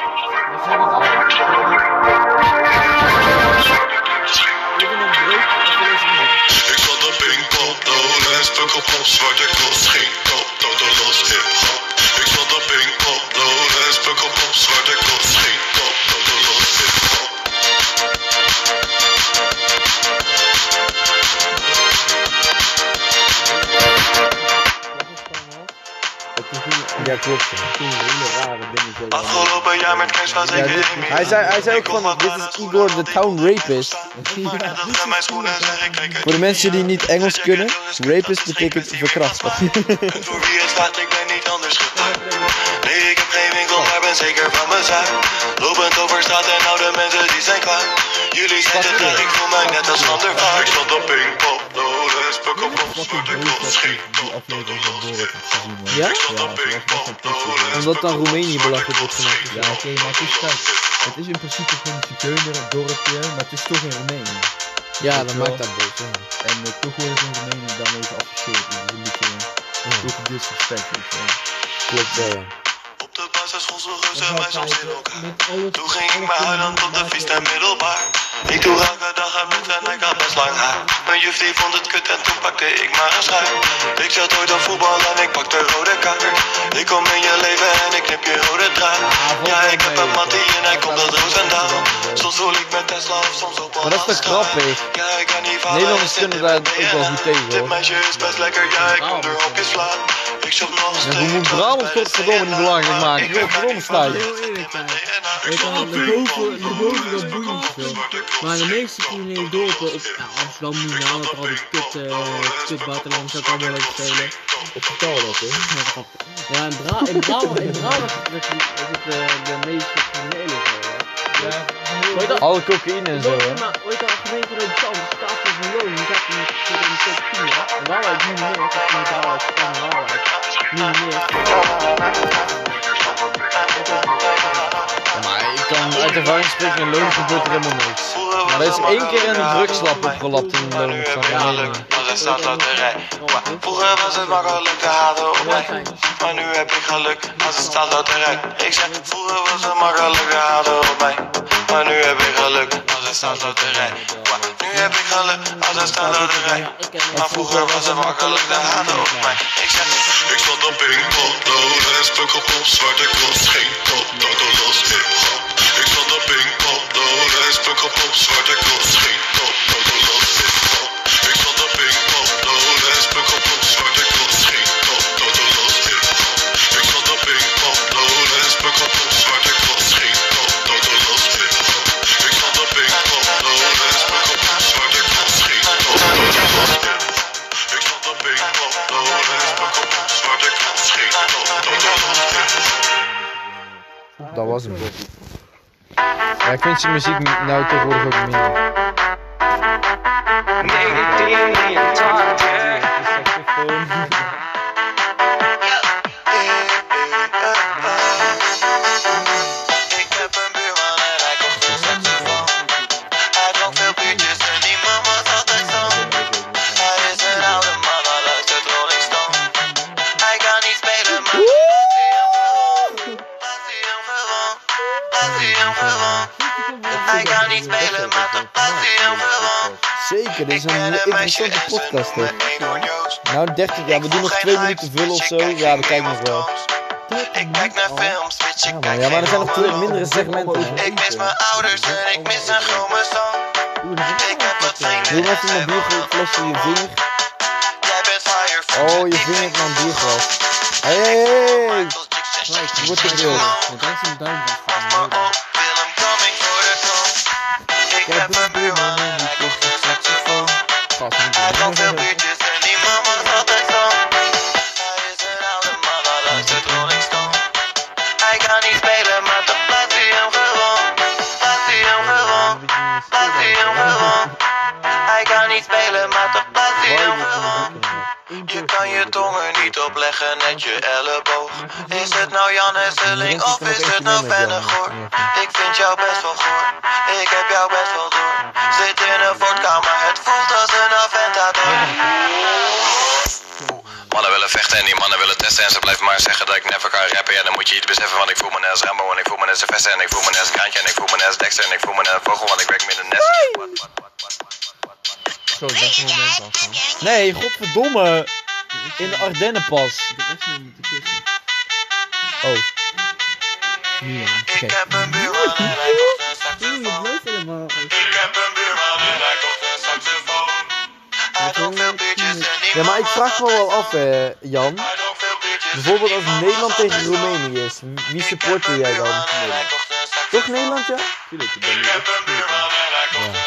Ik Pinkpop, Lowlands, puk op op, zwarte cross, geen Klopt. Hele rare dingen. Afgelopen jaar met kerst was ik in hij, zei, hij zei ook van, dit is Igor de Town Rapist. Voor de mensen die niet Engels kunnen, rapist betekent verkrachter. Voor wie het staat, ik ben niet anders. Nee, ik heb geen winkel, maar ben zeker van mijn zaak. Lopend over straat en oude mensen die zijn kwaad. Jullie zijn traag, ik voel mij net als Van der Vaart. Ik stond op Pinkpop, Lowlands, puk op de hop. Ja? Ik op Pinkpop, Lowlands, Omdat dan Roemenië belachelijk wordt gemaakt. Ja, oké, maar het is kijk, het is in principe gewoon een zigeuner, dorpje, maar het is toch in Roemenië. Ja, dat maakt dat boos. ja. En eh, toch worden ze in Roemenië daarmee geassocieerd. Dus dat is een beetje uh, toch disrespect, je wel. Klopt, ja. Ja. Op de basisschool sloegen ze mij soms in elkaar. Toen ging ik me huilen tot de vies en middelbaar. Ik doe elke dag een muts en ik had best lang haar. Mijn juf die vond het kut en toen pakte ik maar een schuim. Ik zat ooit op voetbal en ik pakte rode kaart. Ik kom in je leven en ik knip je rode draad. Ja, ik heb een mattie en hij komt uit Roosendaal. Soms voel ik met Tesla of soms op Maar dat is toch grappig? Ja, ik kan niet vallen. Nederlanders kunnen daar ook wel goed tegen Dit meisje is best lekker, ja, ik kom er hokjes slaan. Ik shop nog En steeds. hoe moet Brabant godverdomme niet belangrijk maken? Ik wil verdomme snijden. Heel eerlijk zijn. Weet je wel, boven, boven dat veel. Maar de meeste criminele dorpen, op ja, Amsterdam nu na, met al die kut, uh, kut buitenlanders ook allemaal leuk spelen. Ik vertel dat hoor. Ja, in, Bra in Brabant, in Brabant is het, is het uh, de meeste criminele zo, hè. Je dat? Alle cocaïne en zo hè. Maar ooit al gemeente Rotterdam, de staat van Loon, die zit in de top 10, hè. En Waalwijk nu meer, dat is niet Waalwijk, dat is Waalwijk. Nu meer. Maar ik kan uit ervaring spreken, in Loon gebeurt er helemaal niks. Maar er is één keer een drugslap opgelapt in van. Als het staat loterij. Vroeger was het makkelijk te haten op mij. Maar nu heb ik geluk als het staat loterij. Ik zeg, vroeger was het makkelijk te haten op mij. Maar nu heb ik geluk als het staat loterij. Nu heb ik geluk als het staat loterij. Maar vroeger was het makkelijk te haten op mij. Ik zeg, ik stond op Pinkpop, Lowlands, puk op op, zwarte cross, geen top, tot de los hip hop. Ik stond op Pinkpop, Lowlands, puk op op, zwarte cross, geen top, tot de los. Ik was hem. Ja, ik vind zijn muziek nou tegenwoordig ook minder. Ik is een een interessante podcast. Hè. Nou, 30, ja, we doen nog twee minuten vullen of zo. Ja, we kijken nog wel. Ik kijk naar films, bitch, ik Ja, kijk maar, ja, maar er zijn nog twee mindere segmenten. Ik mis mijn ouders en ik mis een chromosoom. Ik heb wat vrienden Doe zij een bierflesje in je vinger. Jij bent fire Oh, je vinger heeft mijn bierglas. Hé, hé, hé. Je wordt te veel. Want daar is een duim vast. Willem Je kan je tongen niet opleggen, net je elleboog. Is het nou Jan Hesseling of is het nou Vennegoor? Ik vind jou best wel goor, ik heb jou best wel door. Zit in een vodkamer, het voelt als een aventador. Mannen willen vechten en die mannen willen testen en ze blijven maar zeggen dat ik never kan rappen. Ja, dan moet je iets beseffen, want ik voel me net als Rambo en ik voel me net als Sylvester en ik voel me net als Kraantje en ik voel me net als Dexter en ik voel me net als Vogel, want ik werk met een nest. Zo, dat is een moment. Nee, godverdomme. In de Ardennenpas. Ik heb echt niet moeten kussen. Oh. Ja. Ik heb een buurman en hij kocht een Oeh, je saxofoon. blijft helemaal. Ik heb een buurman en hij kocht een saxofoon. Hij dronk veel biertjes en die Ja, maar ik vraag me wel af, eh, Jan. Bijvoorbeeld als Nederland tegen. Roemenië is. Wie supporter jij dan? Toch Nederland, ja? Tuurlijk, ik ben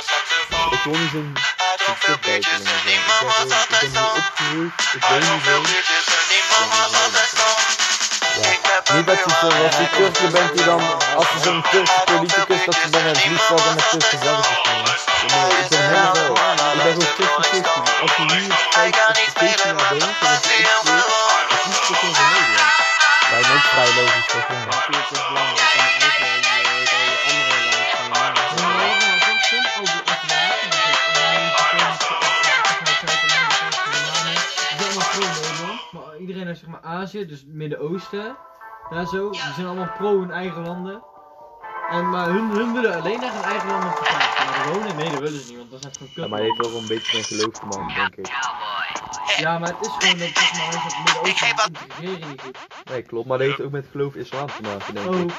saxofoon. Ik wil niet zo'n Hij dronk veel biertjes en die man was Ik altijd ben nu stom. opgegroeid, ik Hij ben dronk niet veel zo. en die altijd. Ik Niet dat je kocht Turkje een bent die dan, als er zo'n Turkse politicus, dat ze dan het liefst valt en met Turkse vlaggen te. Maar ik ben helemaal wel. Ik ben gewoon 50-50. Als je nu kijkt op de niet spelen, naar toch dan is het liefst toch wel van Nederland. Lijkt me ook vrij logisch, toch? Ja. Je het toch belangrijk om eigen, je je andere land van je iedereen uit zeg maar Azië, dus Midden-Oosten, ja zo, die zijn allemaal pro hun eigen landen. En, maar hun, hun willen alleen naar hun eigen land verplaatsen. Maar wonen, nee, dat willen ze niet, want dat is gewoon kut. Ja, maar hij heeft wel een beetje een geloof man, denk ik. Ja, maar het is gewoon dat zeg maar, het Midden-Oosten integreren niet goed. Nee, klopt, maar dat heeft ook met geloof islam te maken, denk ik. Ook.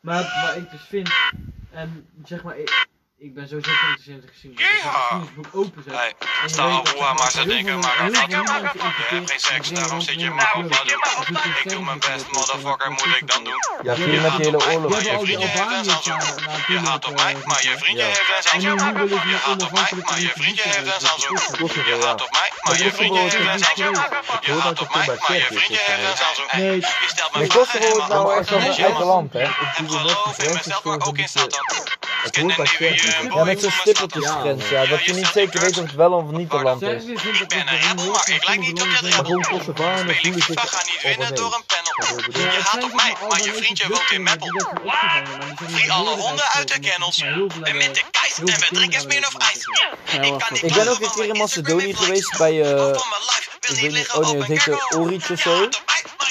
Maar wat ik dus vind, en zeg maar, ik, ik ben sowieso geïnteresseerd. Dus het geschiedenisboek open zet. Je sta hoe zeg maar ze denken, maar ik mensen Je hebt geen seks, daarom zit je maar op wat Dat doet Ik doe mijn best, versterking motherfucker, moet ik dan doen? Ja, vrienden met die hele oorlog. Maar je vriendje heeft een naar Je haat op mij, maar je vriendje Ja. heeft een Je haat op mij, maar je vriendje heeft een. Kosovo, Je ja. haat op mij, maar je vriendje heeft een Samsung. Je haat dat op toch mij, bij maar je vriendje heeft een. Hey, Nee, Je Nee, Kosovo is nou echt is eigen ja. land, hè? Heb geloof in mezelf, maar ook in Satan. Het boy Ja, met zo'n voor mijn stippertjesgrens, ja. Dat je niet zeker weet of het wel of niet een land is. Vindt dat ben een rebel, maar ik lijk niet op je Maar ik ga niet winnen door een panel. Je haat op mij, maar je vriendje woont in Meppel. Vlie alle honden uit de kennels. En met de keizer en we drinken Smirnoff ijs. Ik kan niet Ik ben ook een keer in Macedonië geweest bij, eh, ik weet niet, oh nee, het heette of zo.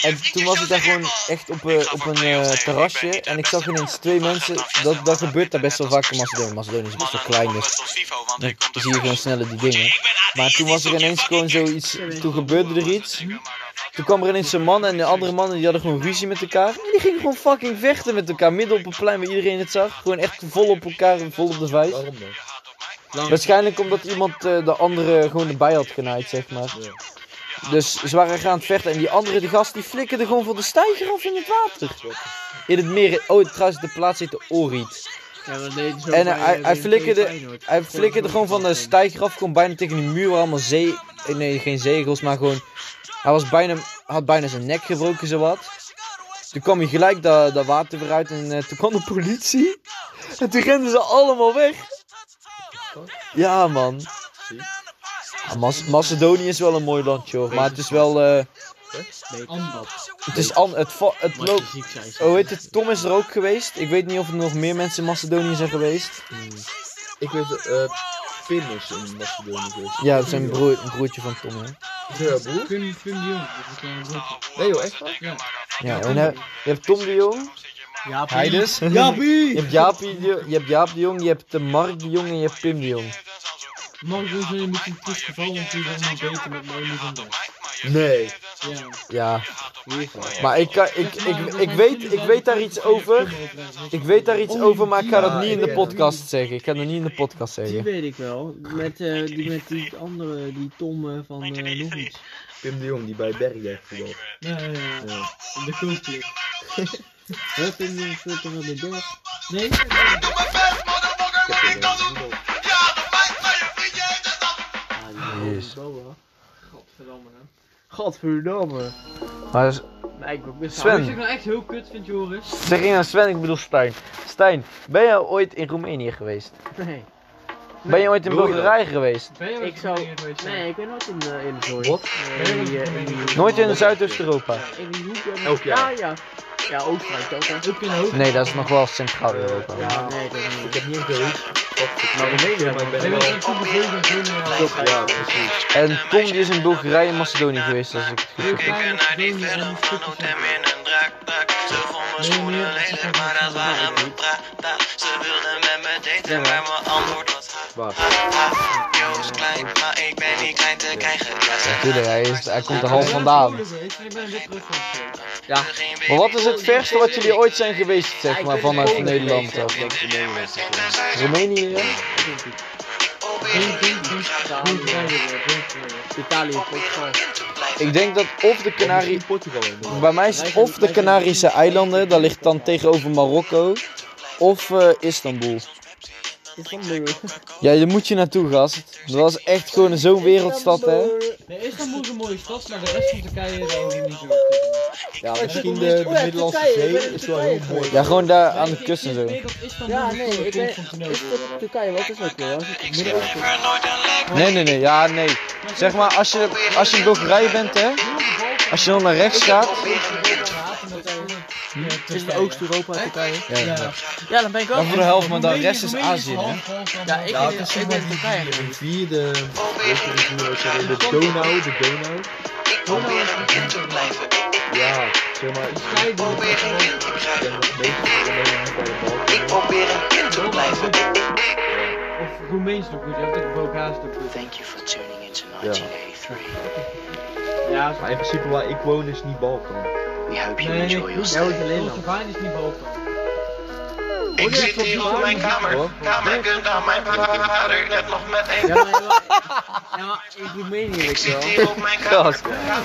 En toen was ik daar gewoon echt op, eh, op een eh, terrasje en ik zag ineens twee mensen, dat, dat gebeurt daar best wel vaak in Macedonië. Macedonië is best wel klein, dus dan zie je gewoon sneller die dingen. Maar toen was er ineens gewoon zoiets, toen gebeurde er iets. Toen kwam er ineens een man en de andere mannen die hadden gewoon ruzie met elkaar. En die gingen gewoon fucking vechten met elkaar, midden op een plein waar iedereen het zag. Gewoon echt vol op elkaar, vol op de vijs. Waarom dan? Waarschijnlijk omdat iemand eh, de andere gewoon erbij had genaaid, zeg maar. Dus ze waren gaan vechten en die andere, de gast, die flikkerde gewoon van de steiger af in het water. In het meer, oh trouwens, de plaats heette Oriet. Ja, dat deed zo En hij, hij, eh, flikkerde, hij flikkerde gewoon van de steiger af, gewoon bijna tegen die muur waar allemaal zee... Nee, geen zegels, maar gewoon... Hij was bijna, had bijna zijn nek gebroken, zowat. Toen kwam hij gelijk dat, dat water weer uit en eh, toen kwam de politie. En toen renden ze allemaal weg. Ja, man. Ja, Mas- Macedonië is wel een mooi landje hoor, maar het is wel. eh, het is an het, het loopt. Oh, weet het, Tom is er ook geweest. Ik weet niet of er nog meer mensen in Macedonië zijn geweest. Ik weet eh Pim is in Macedonië geweest. Ja, dat is een, broer, een broertje van Tom, hè. Jouw broer? Pim, Pim de Jong, dat is een kleine broertje. Nee joh, echt waar? Ja. Ja, en hij- je hebt Tom de Jong. Ja, Hij dus. Jaapie! Je hebt Jaap de, je hebt Jaap de Jong, je hebt de Mark de Jong en je hebt Pim de Jong. Mark is een beetje een triest geval, want die was niet beter met Naomi van Dijk. Nee. Ja. Ja. Maar ik, kan, ik, ik, ik, weet, ik weet daar iets over. Ik weet daar iets over, maar ik ga dat niet in de podcast zeggen. Ik ga dat niet in de podcast Die zeggen. weet ik wel. Met, eh, die, met die andere, die Tom eh, van eh, nog iets. Pim de Jong die bij Bergdijk voetbal. Ja, ja, ja. De coachclub. Wat in die Twitter van de dag? Nee? Yes. Godverdamme, hè. Godverdomme. Maar Nee, ik ben Sven. Wat ik nou echt heel kut vind, Joris? zeg je nou Sven, ik bedoel Stijn. Stijn, ben je ooit in Roemenië geweest? Nee. Ben je ooit in Bulgarije geweest? Ben je Ik zou... geweest? Nee, ik ben nooit in, eh, in Zooi. Wat? Nee, in die, eh, in die- Nooit in Zuidoost-Europa? In die hoek. jaar. Ja, ja. Ja, Oostenrijk ook hè. Ook in de hoofd. Nee, dat is nog wel Centraal-Europa. Ja, nee, dat is Ik niet. heb niet eens. Maar Roemenië, maar ik ben Nee, wel... eh, Ja, precies. En Tom die is in Bulgarije en Macedonië geweest, als ik het goed heb. Ik naar die stukje Oetem in een draakdak. Ze vonden mijn schoenen lelijk, maar dat waren mijn Prada. Ze wilden met me daten, maar mijn antwoord was Waar? Joost klein, maar ik ben niet klein te krijgen. Natuurlijk, hij, is, hij komt er half vandaan. Ja. Maar wat is het verste wat jullie ooit zijn geweest, zeg maar, vanuit Nederland? af? Roemenië, ja? Italië, Portugal. Ik denk dat of de Canarie... Bij mij is het of de Canarische eilanden, dat ligt dan tegenover Marokko, of eh, Istanbul. Istanbul. Ja, daar moet je naartoe, gast. Dat was echt gewoon zo'n wereldstad, hè? Nee, Istanbul is een mooie stad, maar de rest van Turkije, daar je niet zo Ja, misschien de, de Middellandse Zee is wel heel mooi. Ja, gewoon daar aan de kust en zo. Ja, nee, ik ben... Is Turkije. wat is het Midden-Oosten? Nee, nee, nee, ja, nee. Zeg maar, als je, als je in Bulgarije bent, hè? Als je dan naar rechts gaat. Is het Oost-Europa, Turkije? Ja, ja. Ja, dan ben ik ook. Maar voor de helft, maar de rest is Azië, hè? Ja, ik, ik, ik ben in Turkije De rivier, de... Donau, de Donau. probeer een kind te blijven. Ja, zeg maar, ik. Probeer een kind te bal. Ik probeer een kind te blijven. Of Roemeens doe ik goed, je hebt ook Bulgaars doe ik goed. Thank you for tuning into 1983. Ja, Maar in principe waar ik woon is niet Balkan. We hope you Nee, enjoy your is niet Balkan. Ik zit hier op mijn kamer, kamerkund aan mijn vader, net nog met één. Ja, maar, in Roemenië Ik zit hier op mijn kamer,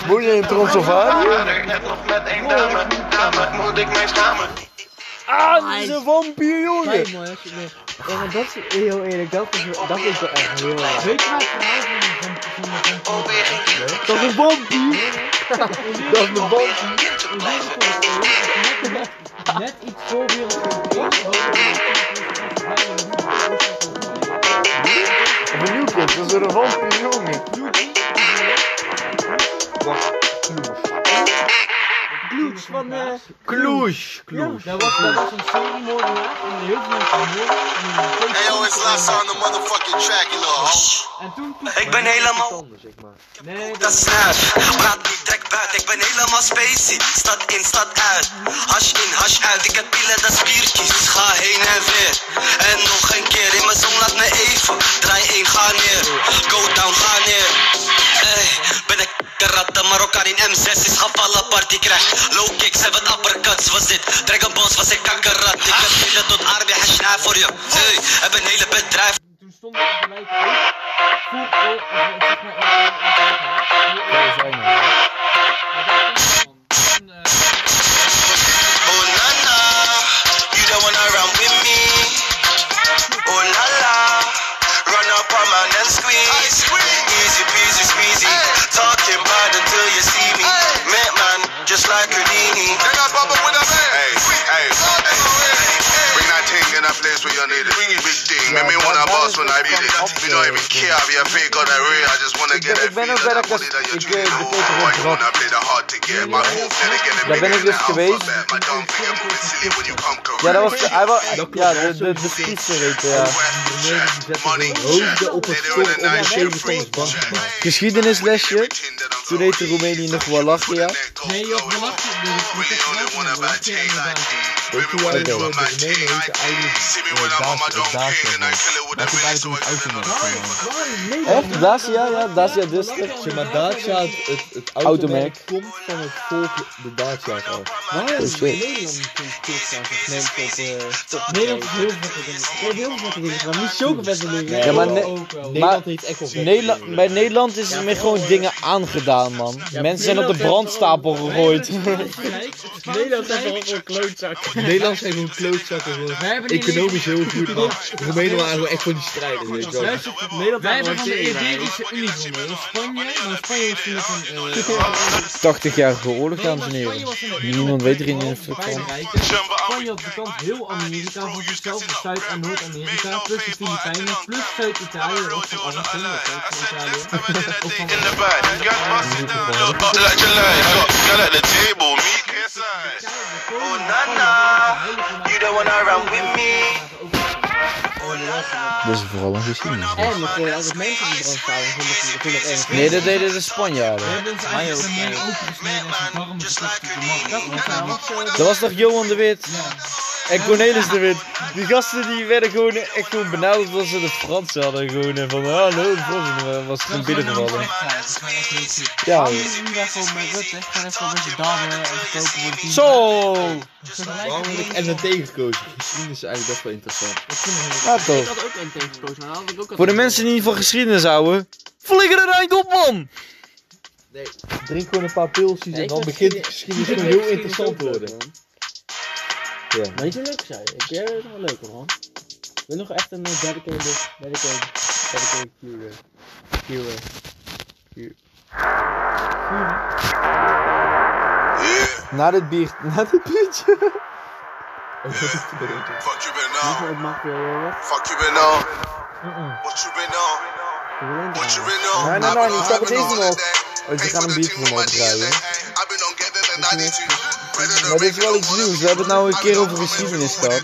woon je in Transylvanië? vader, net nog met één dame. Dame, moet ik mij schamen? Ah, is een vampier, jongen! Man. Ja, maar dat is heel eerlijk, dat is, dat is wel echt heel erg. Weet je wat het verhaal van kind Dat is een vampier! Dat is een vampier! net, iets voor Wereldkampioen Of een nieuw kind, dat is een vampier, jongen! Van eh Kloes! Dat was, dat was een seriemoordenaar en heel veel mensen vermoorden. Hey yo, it's Lassa on the motherfucking track, you hoe. En toen, toen Ik ben helemaal zeg maar. nee, dat snap. Praat niet, trek buiten. Ik ben helemaal spacey. Stad in, stad uit. Hash in, hash uit. Ik heb pillen, dat is biertjes. Ga heen en weer. En nog een keer. In mijn zon laat me even. Draai één, ga neer. Go down, ga neer. Ben ik karate Marokkaan in M6 is gevallen party crash Low kicks hebben uppercuts was dit Dragon Balls was ik kakkerat Ik heb pillen tot army hashna voor je Hey, heb een hele bedrijf toen stond er op de lijst eh, eh, zeg maar I need a big thing. Make me wanna boss when I beat it. Me don't even care, I be a fake or that real. I just wanna Ik get ben, that ik ben feel ook of bij that dat money that you're ik, dreaming. de Peter why you Rock. wanna play the hard to get? My ik dus geweest. My don't think I'm moving silly when you come correct. Ja, dat was de, hij was, ja, de, de, de ja. Hoofden op het. Geschiedenislesje. Toen heette Roemenië nog Wallachia. Nee, joh, Wallachia, de inderdaad. Weet je de de Dacia. Maar toen eigenlijk het. Echt? Dacia, ja, Dacia Duster. Zeg maar, Dacia, het, het, het Automerk. komt van het volk de Dacia af. Is shit. Nederland niet teruggaan? Neemt eh, Nederland is heel vette dingen. Ik heb heel veel dingen gedaan. Niet zulke vette dingen. Ja, maar. Nederland heeft echt Nederland, dingen. bij Nederland is er meer gewoon dingen aangedaan, man. Mensen zijn op de brandstapel gegooid. Nederland heeft wel een klootzak. Nederland zijn gewoon klootzakken. gewoon Wij hebben niet Economisch heel goed, man. Roemenen waren gewoon echt van die Wij hebben van de Iberische Unie gewonnen. Spanje, maar Spanje toen nog een... eh, 80-jarige oorlog, dames en heren. Niemand weet er in de rijken. Spanje had bekend heel Amerika voor zichzelf, dus Zuid- en Noord-Amerika, plus de Filipijnen, plus Zuid-Italië, Italië. Of van inside. Oh nana, you don't wanna run with me. Dit is vooral een geschiedenis. En nog uh, als mensen die nog erg. Nee, dat deden de Spanjaarden. Was. Dat was toch Johan de Wit? En Cornelis de Wit. Die gasten die werden gewoon echt gewoon benauwd omdat ze de Fransen hadden. Gewoon eh, van, hallo, de Fransen. eh, was gewoon binnengevallen. Ja, Ja, nu weg gewoon met Rutte. Gewoon even een beetje en voor de team. Zo! Waarom heb ik NNT gekozen? Geschiedenis is eigenlijk best wel interessant. Ja, Ik toch. had ook een tegengekozen, maar dat had ik ook. Voor de mensen die niet van geschiedenis houden. Flikker er eind op, man! Drink gewoon een paar pilsjes en dan begint de geschiedenis gewoon heel interessant te worden. Ja. Maar niet zo leuk zijn. Ik vind het nog wel leuker, man. Ik wil nog echt een eh, dedicated, dedicated, dedicated Q, Q, eh, Q. Na dit bier, na dit biertje. Fuck you been on, fuck you been on. What you been on, what you been on. Nee, nee, nee, stop I've het on nog. Holiday. Oh, Pay gaan een biertje with van opdraaien. DNA. I've been on getting the 92. Better than Maar dit is wel iets nieuws. We hebben het nou een keer over geschiedenis gehad.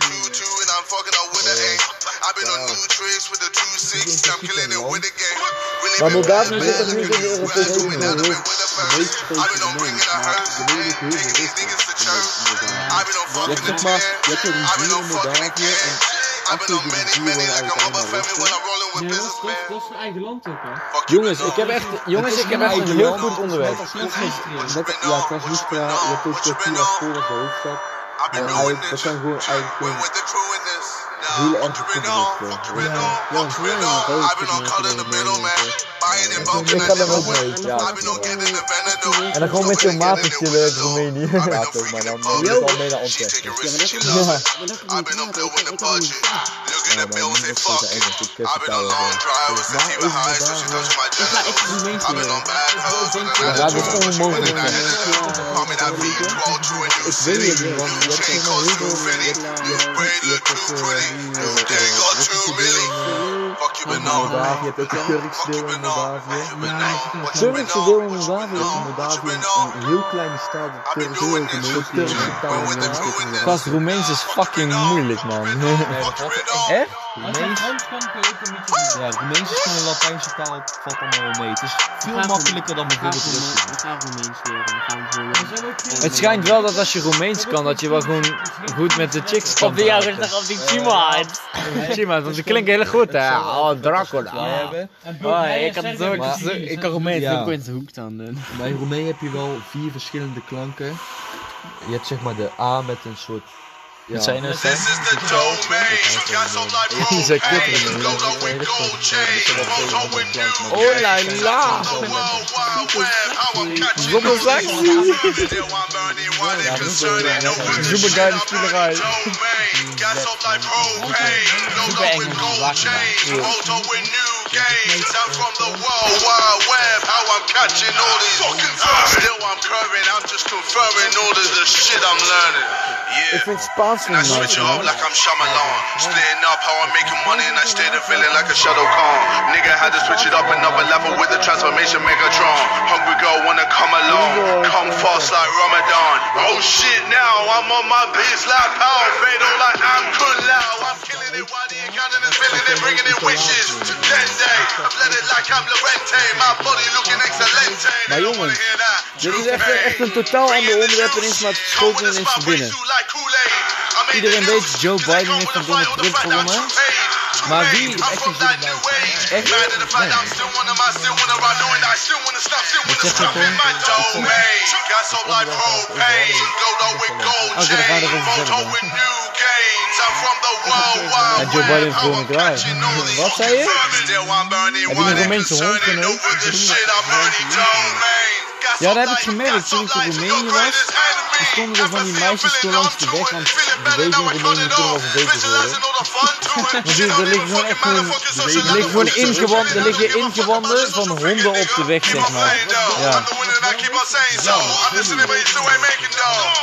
Maar Moldavië zit toch niet in de Europese Unie? Dat. I've been on fucking the zeg maar, je hebt een in Moldavië en Nee, dat is, dat, businessmen. is- dat is een eigen land ook, hè. Jongens, ik heb echt, jongens, ik heb echt een heel goed onderwerp. Net, ja, Transnistria, je hebt ook de Tiraspol als de hoofdstad. En dat zijn gewoon eigenlijk The in been on. I've been on calling the middleman. Buying in bulk and Ik I er never I've been on getting the Benadryl. En dan gewoon met zo'n chillen uit Roemenië. Ja, toch, maar dan moet je wel mee naar Ja. I've been on with the budget. Look at the bill, say fuck. it. I've been on long drive with 50 behind, so she touched my Ik ga echt genitals. Roemeens I've been on bad hoes the I it, call me that beat, roll to a new Ik weet city. New chain cost New braid look too pretty. Deel in Fuck you eh, been in on. Moldavië. Je hebt ook de Turkse Fuck deel in. Moldavië. Turkse on? deel in Moldavië. What you Moldavië is een heel kleine staat. De Turkse. Turkse taal crew in this. Gast, Roemeens is fucking moeilijk, man. Echt? Als je Frans kan, kun je ook een beetje... Ja, Roemeens is gewoon een Latijnse taal, het valt allemaal wel mee. Het is veel makkelijker dan bijvoorbeeld Russisch. Roemeens- we gaan Roemeens leren. Het schijnt wel dat als je Roemeens kan, dat je wel gewoon goed met de chicks kan praten. op die Timaat. Chima, want ze klinken heel goed, hè. Oh, Dracula. hebben. Oh, ik kan zo, ik kan Roemeens Ja. ook in zijn hoek staan. doen. Bij Roemeen heb je wel vier verschillende klanken. Je hebt zeg maar de A met een soort... Ja, zijn er This is the domain. Got some like Die zijn propane. kut, man. Logo with gold chain. Moto with new. Oh la la. The world wide web. How I'm catching Zonder you. seks. Still I'm burning one and concerning. No good Super shit geile up in spielerij. the domain. Got some like propane. Logo with gold chain. Moto with new. gains. I'm from the world wide web, how I'm catching all these. Still I'm curving, I'm just conferring all of the shit I'm learning. Ik Yeah. vind Spaans And I switch it nice, up like I'm Shyamalan. Splitting up how I'm making money and I stay there feeling like a shadow con. Nigga had to switch it up another level with the transformation Megatron. Hungry girl wanna come along. Come fast like Ramadan. Oh shit now, I'm on my biz like power. Fatal like I'm Kun Lao. I'm killing it while the accountant is filling it, bringing in wishes. Ten day, I've let it like I'm Lorente. My body looking excelente. Maar jongens, dit is echt, een- echt een totaal ander onderwerp ineens, maar het schoot me ineens binnen. Iedereen weet, Joe Biden heeft van Donald Trump gewonnen. Maar wie is echt een Joe Biden? Echt? Nee. Wat zeg je dan? Oké, dan gaan we erover verder dan. Ja, Joe Biden heeft gewoon klaar. Wat zei je? Heb je een Roemeense hond genomen? Ja, dat heb ik gemerkt toen ik in Roemenië was. Toen stonden er van die meisjes zo langs de weg, want de wegen in Roemenië kunnen wel verbeterd worden. Dude, er liggen gewoon echt gewoon, er liggen gewoon ingewanden, er liggen ingewanden van honden op de weg, zeg maar. Ja.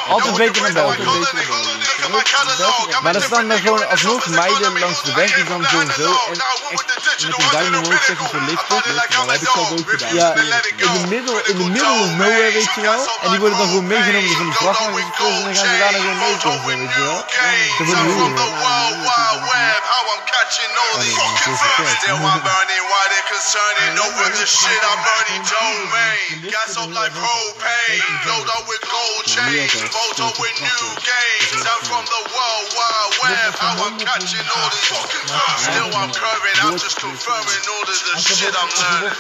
Altijd beter dan België. Maar er staan dan gewoon alsnog meiden langs de weg die dan zo en zo en echt met een duim omhoog zeggen zo liften. Dat heb ik zelf ook gedaan. Ja, in de middel, in de middle of nowhere, weet je wel. En die worden dan gewoon meegenomen door van die vrachtwagens en dan gaan ze daar dan gewoon meekomen, weet je wel. Dat wordt heel Still I'm burning while they're concerning? Over the shit I'm burning domain. Gas up like propane, load up with gold chains, bolt up with new. I'm from the world wide web, how I'm catching all these. Still I'm curving, I'm just confirming all of the shit I'm learning.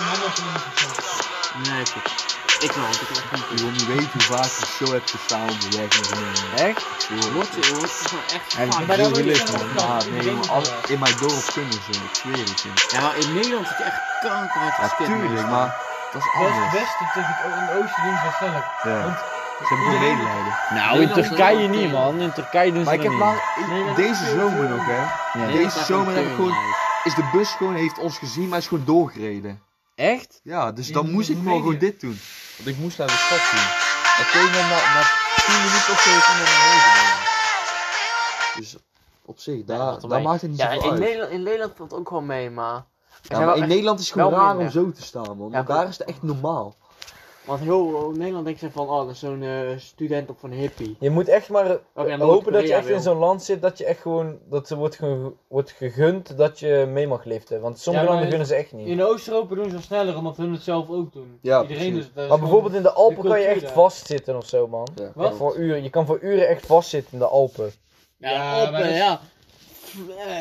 Ik, wel, ik heb echt Je wil niet weten hoe vaak ik zo heb gestaan op de weg. Echt? Je, wordt het gewoon echt En ik veel geleerd man. Ja, nee, maar als, in mijn dorp kunnen ze, ik zweer het je. Ja, maar in Nederland zit je echt kankerhard Ja, geskid, tuurlijk, maar dat is anders. westen tegen het o- in het oosten doen ze. Ja. Want Ze hebben geen medelijden. Nou, in Turkije niet, man. In Turkije doen ze Maar ik dat heb niet. deze zomer nog, hè. Ja. Deze zomer heb ik gewoon, is de bus gewoon, heeft ons gezien, maar is gewoon doorgereden. Echt? Ja, dus dan moest ik gewoon dit doen. Want ik moest naar de stad toe. Dat kon je na, na 10 minuten of zo iemand naar meegenomen. Dus op zich, daar, daar maakt het niet Ja, zoveel in uit. Nederland, in Nederland valt het ook wel mee, maar... Ja, maar in Nederland is het gewoon raar om zo te staan, man. Want daar is het echt normaal. Want heel, Nederland denkt ze van, oh, dat is zo'n eh, student of een hippie. Je moet echt maar in hopen dat je echt in zo'n land zit dat je echt gewoon, dat er wordt, ge- wordt gegund dat je mee mag liften. Want sommige Ja, landen gunnen ze echt niet. in Oost-Europa doen ze wel sneller, omdat hun het zelf ook doen. Ja, Iedereen dus, Maar bijvoorbeeld in de Alpen de kan je echt daar. vastzitten of zo, man. Ja. Wat? Voor uren. Je kan voor uren echt vastzitten in de Alpen. Ja, Ja, Alpen,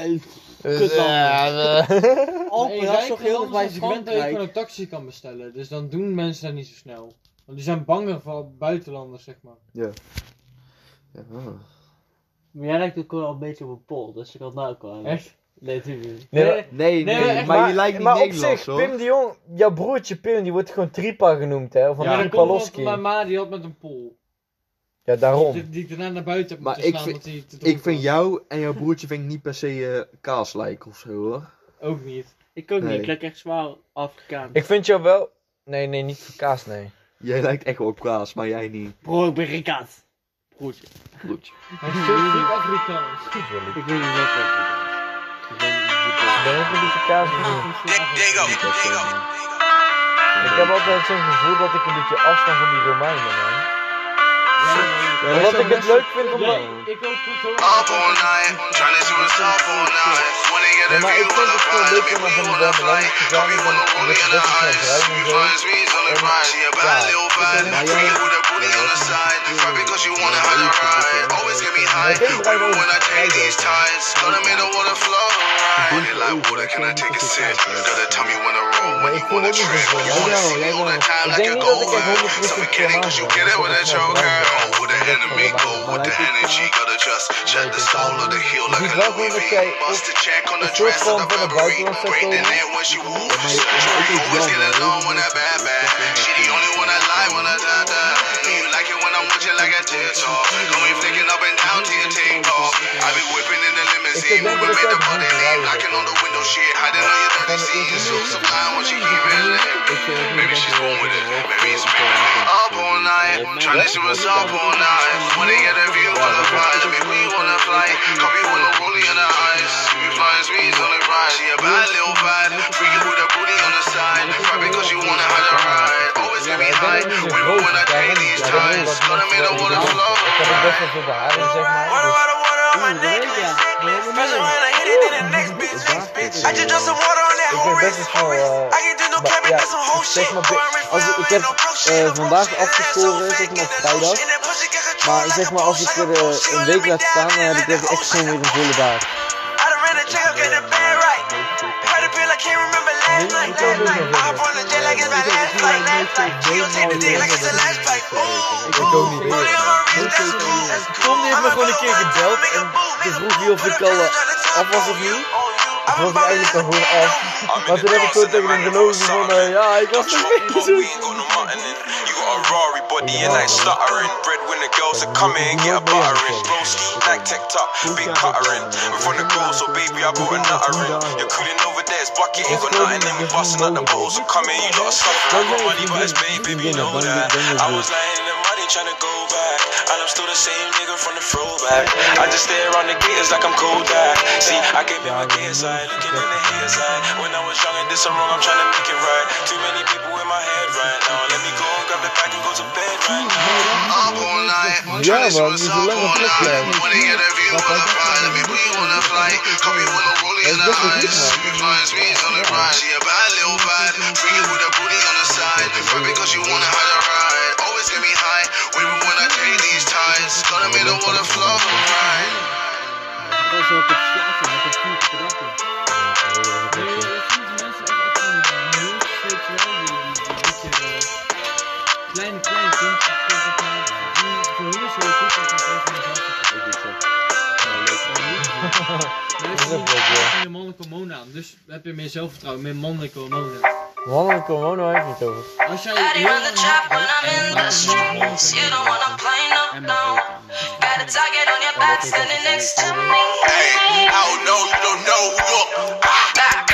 is- ja. Eh, Maar Alpen, dat is toch heel landen bij dat je Frankrijk. gewoon een taxi kan bestellen. Dus dan doen mensen dat niet zo snel. Want die zijn banger voor buitenlanders, zeg maar. Ja. Ja, oh. Maar jij lijkt ook wel een beetje op een pol, dus ik had nou ook wel. Echt? Nee, natuurlijk niet. Nee, Nee, nee, Nee, maar je lijkt niet maar op Nederlands, zich, hoor. Pim de Jong, jouw broertje Pim, die wordt gewoon Tripa genoemd, hè? Of Ja, ja, Tripa Loski. mijn ma die had met een pol. Ja, daarom. Die, die ik daarna naar buiten heb Maar ik slaan, vind- te Ik vind was. jou en jouw broertje vind ik niet per se eh, kaas lijken of zo, hoor. Ook niet. Ik ook Nee. niet, ik lijk echt zwaar Afrikaans. Ik vind jou wel... Nee, nee, niet voor kaas, nee. Jij lijkt echt wel op kaas, maar jij niet. Bro, ik ben geen kaas. Broertje. Broertje. Hij is stuk Afrikaans. Ik weet niet wat ik Ik ben Ben je ook een beetje kaas niet? Ik heb altijd zo'n gevoel dat ik een beetje afstand van die Romeinen, man. Ja, Omdat ik het leuk vind om... Ja, ik ook goed hoor. Up all night, trying to do it tough all night. When they get a Ja, maar view ik on vind the het gewoon fly, leuk let om me naar van feel die on the dame flight. te Got gaan me en when dan I'm rolling met in de the rest van eyes. het Sweet ruim en zo. flying, sweet on the grind. She a bad Ja, little bad. maar Freak jij- with a booty on the side. Fuck because you wanna have a ride. Always get me high. Even when I take these tides. Gonna make the water flow. It like water, can I take a sip? Gotta tell me when to roll. When you wanna trip. you wanna see me all the time like a niet dat ik echt gold. 100% Suffocating cause you get it with a choker. Oh, with the enemy go with the energy. Gotta trust. Check the soul of the heel like a Louis V. Bust the check on the dress of the Burberry. buitenland zijn the komen. when she Maar moves. je- het is ook Always get along hè. when I bad bad. She the only one I lie when I da da. And you like it when I want you like a TikTok. Flicking up and down to your TikTok. I be whipping in the limousine. Moving made the body ook Knocking on the window shit. Hiding on your dirty scenes. So sublime when she keep it lit. Maybe she's born with it. Maybe it's me. Up all night. Trying to see what's up all night. Get a view on the fly. Let me we wanna fly. Copy when I'm rolling in the eyes. We on the ride. She a bad little. Freaking with a booty on the side. Right because you wanna have a ride. Always me high. Women when I take these ties. Gonna make the water flow. Heb. Water, water, water on my neck. Dus, Pressure when I hit it in the next bitch. I just drop some water on that whole wrist. eh, I can do no ja, that's some whole zeg shit. als ik, ik heb eh, vandaag afgesproken, zeg maar vrijdag. Maar zeg maar, als ik er eh, een week laat staan, dan heb ik echt echt gewoon weer een volle baard. Ik weet ook niet. Tom heeft me gewoon een keer gebeld en toen vroeg hij of ik al af was of niet. Ik was er eigenlijk al gewoon af. Maar toen heb ik gewoon tegen hem gelogen van, eh, ja, ik was nog We bezig. Got in. You a Rari body and like stuttering. Breadwinner girls that come in and get a buttering. Broski like tech top, big cuttering. We're from the girl, so baby I brought a nuttering. You're cooling over there, it's bucket ain't got nothing in. We busting out the bottles, come in, you lot suffering. I got money, but it's baby, we know that. I was lying in the muddy trying to go back, and I'm still the same nigga from the throwback. I just stay around the gators like I'm Kodak. See, I gave him my gay side, looking in the hair side. When I was young and did some wrong, I'm trying to make it right. Too many people in my head right now. The bag and go to bed right now. Up all night. Ja Tryna see man, what's die is een up lange all plek night. blijven. Wanna get a view on the fly. Let me we wanna fly. Copy when I'm rolling in Dat the is best wel goed, eyes. man. We flying speeds on the ride. She a bad little bad. Freaking with a booty on the side. Right because you wanna have a ride. Always get me high. Women when I take these ties. Gonna make the water flow. Right. Een mannelijke aan, dus heb je meer zelfvertrouwen, meer mannelijke hormonen. Nog even niet over. Als jij Daddy heel on the trap when I'm in the streets. You don't wanna play no, no. Got a target on your back standing next to me. Hey, I don't know. You don't know. Look.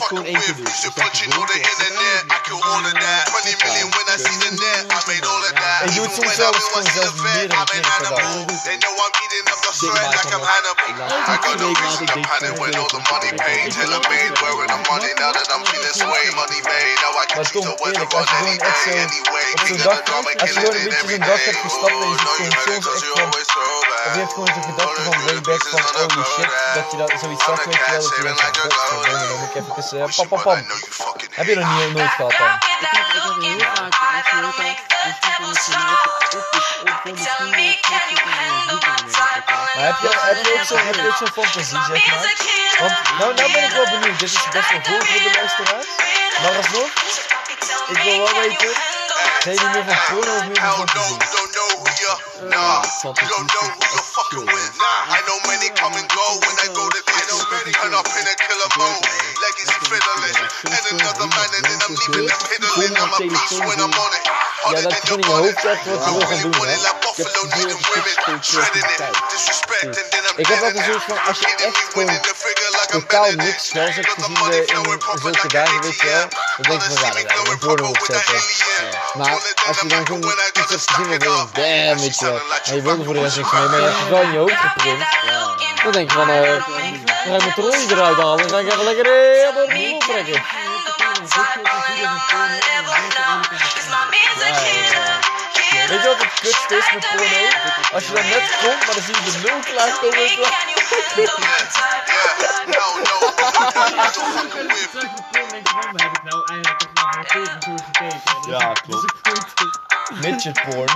Know who you're fucking with. Should put you on the internet. I can all of that. 20 million when I see the net. I made all of that. En je doet soms When zelfs I gewoon was in zelfs the vet, meerdere I've been keren per dag. animal. They know I'm eating up the thread like I'm Hannibal. I got no reason to panic when all the money paid. Till I'm made wearing the money now that I'm feeling sway. Money made. Now I can Maar choose Tom, to win the eerlijk, run als je any gewoon echt day, zo anyway. op zo'n King of dag, the drama, als je killing gewoon een it beetje every zo'n dag day. hebt gestapt en je Oh, ziet no, gewoon you ready, soms cause echt you van, always so bad. Of je hebt gewoon zo'n gedachte van way back van holy shit, dat je dat zoiets zag, weet je wel, dat je denkt van, godverdomme, dan moet ik even tussen, uh, pam pam pam. Heb je dat niet nooit gehad dan? They tell me, can you handle my type? Maar heb je, heb je ook zo'n heb je ook zo'n fantasie, zeg maar? Want, nou, nou ben ik wel benieuwd, dit is best wel goed voor de luisteraars, maar alsnog, ik wil wel weten, zijn jullie meer van porno of meer van fantasie? Know who you Nah, you don't know who you're fucking with. Nah, I know many come and go when I go to this. Turn up in a killer mode. Legacy fiddling. And another man, and then I'm leaving them piddling. I'm a beast when I'm on it. Ja, dat gewoon in je hoofd echt wat je wil gaan doen, hè? Ik heb Buffalo geduurd needing women. een it. tijd. Disrespect. And then I'm Ik heb altijd zoiets van, als je echt gewoon winning the figure like I'm totaal niks snels hebt the gezien in zulke dagen, weet je wel, dan denk je van, ja, ga je een porno opzetten. Maar als je dan gewoon iets hebt gezien waarvan je damn, weet je. wel, en je wilde voor de rest niks mee, maar je hebt wel in je hoofd geprint, dan denk je van, eh, dan ga ik mijn trollie eruit halen en ga ik even lekker eh, helemaal op de trekken. Weet je wat het kutste is met porno? Als je dan net komt, maar dan zie je de nul klaarkomen Heb ik nou eigenlijk toch een keer zo gekeken? Ja, klopt. midget porn.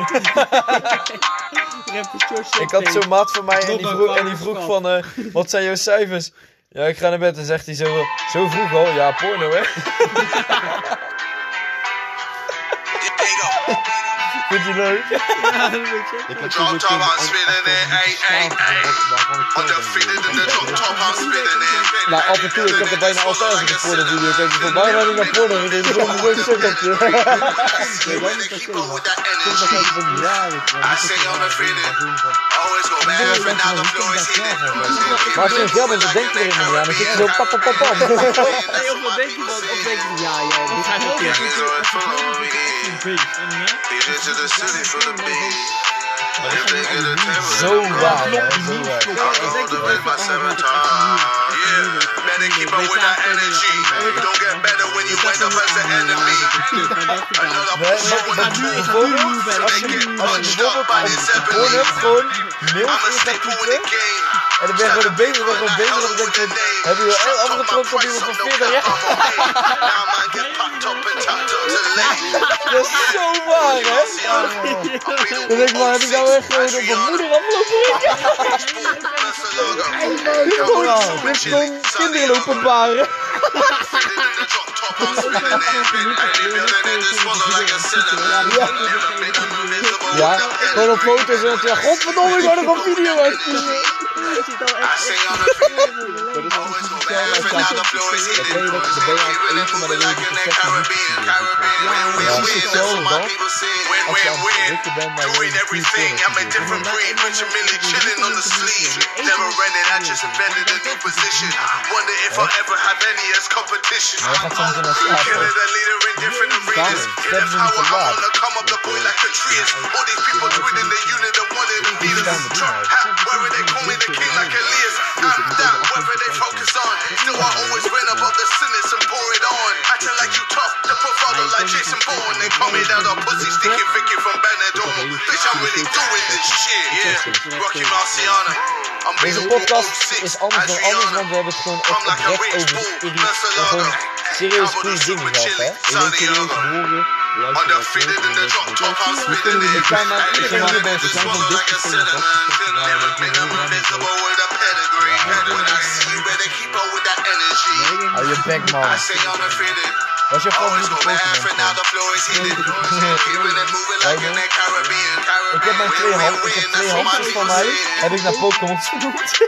Ik had zo'n maat van mij en die vroeg, en van, eh, wat zijn jouw cijfers? Ja, ik ga naar bed en zegt hij zo, zo vroeg al? Ja, porno hè? Vind je leuk? Ik heb zo'n Drop top, I'm spinning it, ay, ay, ay. Undefeated in the drop top, I'm spinning it. Nou, af en toe, ik heb er bijna altijd als ik een porno video. Ik voorbij ben ik naar gezien, dus ik een leuk sukkeltje. Always go now the floor is. Maar als je een gel bent, dan denk je er niet aan. Dan zit je zo pap, pap, pap, pap. Denk je? Of denk je, ja, ja, dit gaat to the city for the beat. If they get a table, Zo waar, hè, zo waar. I'll my seven times. Yeah, better keep up with that energy. Don't get better when you end up as the enemy. Another I'm a staple in typen, the game. en dan ben je gewoon bezig, ben gewoon bezig, dan denk je van, heb je wel een andere trok op iemand van 40 jaar? Now man get packed up and tacked up to late. Dat is zo waar, hè? Dan denk ik, maar heb ik nou echt gewoon op mijn moeder? Gewoon, dit is gewoon kinderen lopen baren. Ja, gewoon op foto's en ja, godverdomme, ik wou nog een video uitsturen. Doing everything, I'm a different breed. Rich and Millie chilling on the sleeve. Never running, I just invented a new position. Wonder if I'll ever have any as competition. Maar hij gaat soms in een slaap. Killing a leader in different arenas. Get the power, I wanna come up the boy like a tree. All these people tweeting the unit and one of the leaders. Trump hat, wearing they call me the king like Elias. I'm that, whether they focus on. Still, I always win above the sinners and pour it on. Acting like you tough, the bravado like Jason Bourne. They call me down the pussy, sticking Vicky from Benidorm. Bitch, I'm really doing this shit, yeah. Rocky Marciano. I'm Deze being podcast is anders dan anders, want we hebben het gewoon echt oprecht over serie- gewoon serieus goede dingen gehad, hè? Undefeated in the drop top, I'm spinning it. We zijn maar iedereen hier bij This zijn van swallow dit like a soort dingen, cinnamon. toch? Never been invincible with a pedigree. When I see you, better keep up with that energy. Hou je bek, man. Je Always favoriete Caribbean. Ik heb mijn twee, ham ik heb twee hamsters van mij, heb ik naar Pokémon genoemd.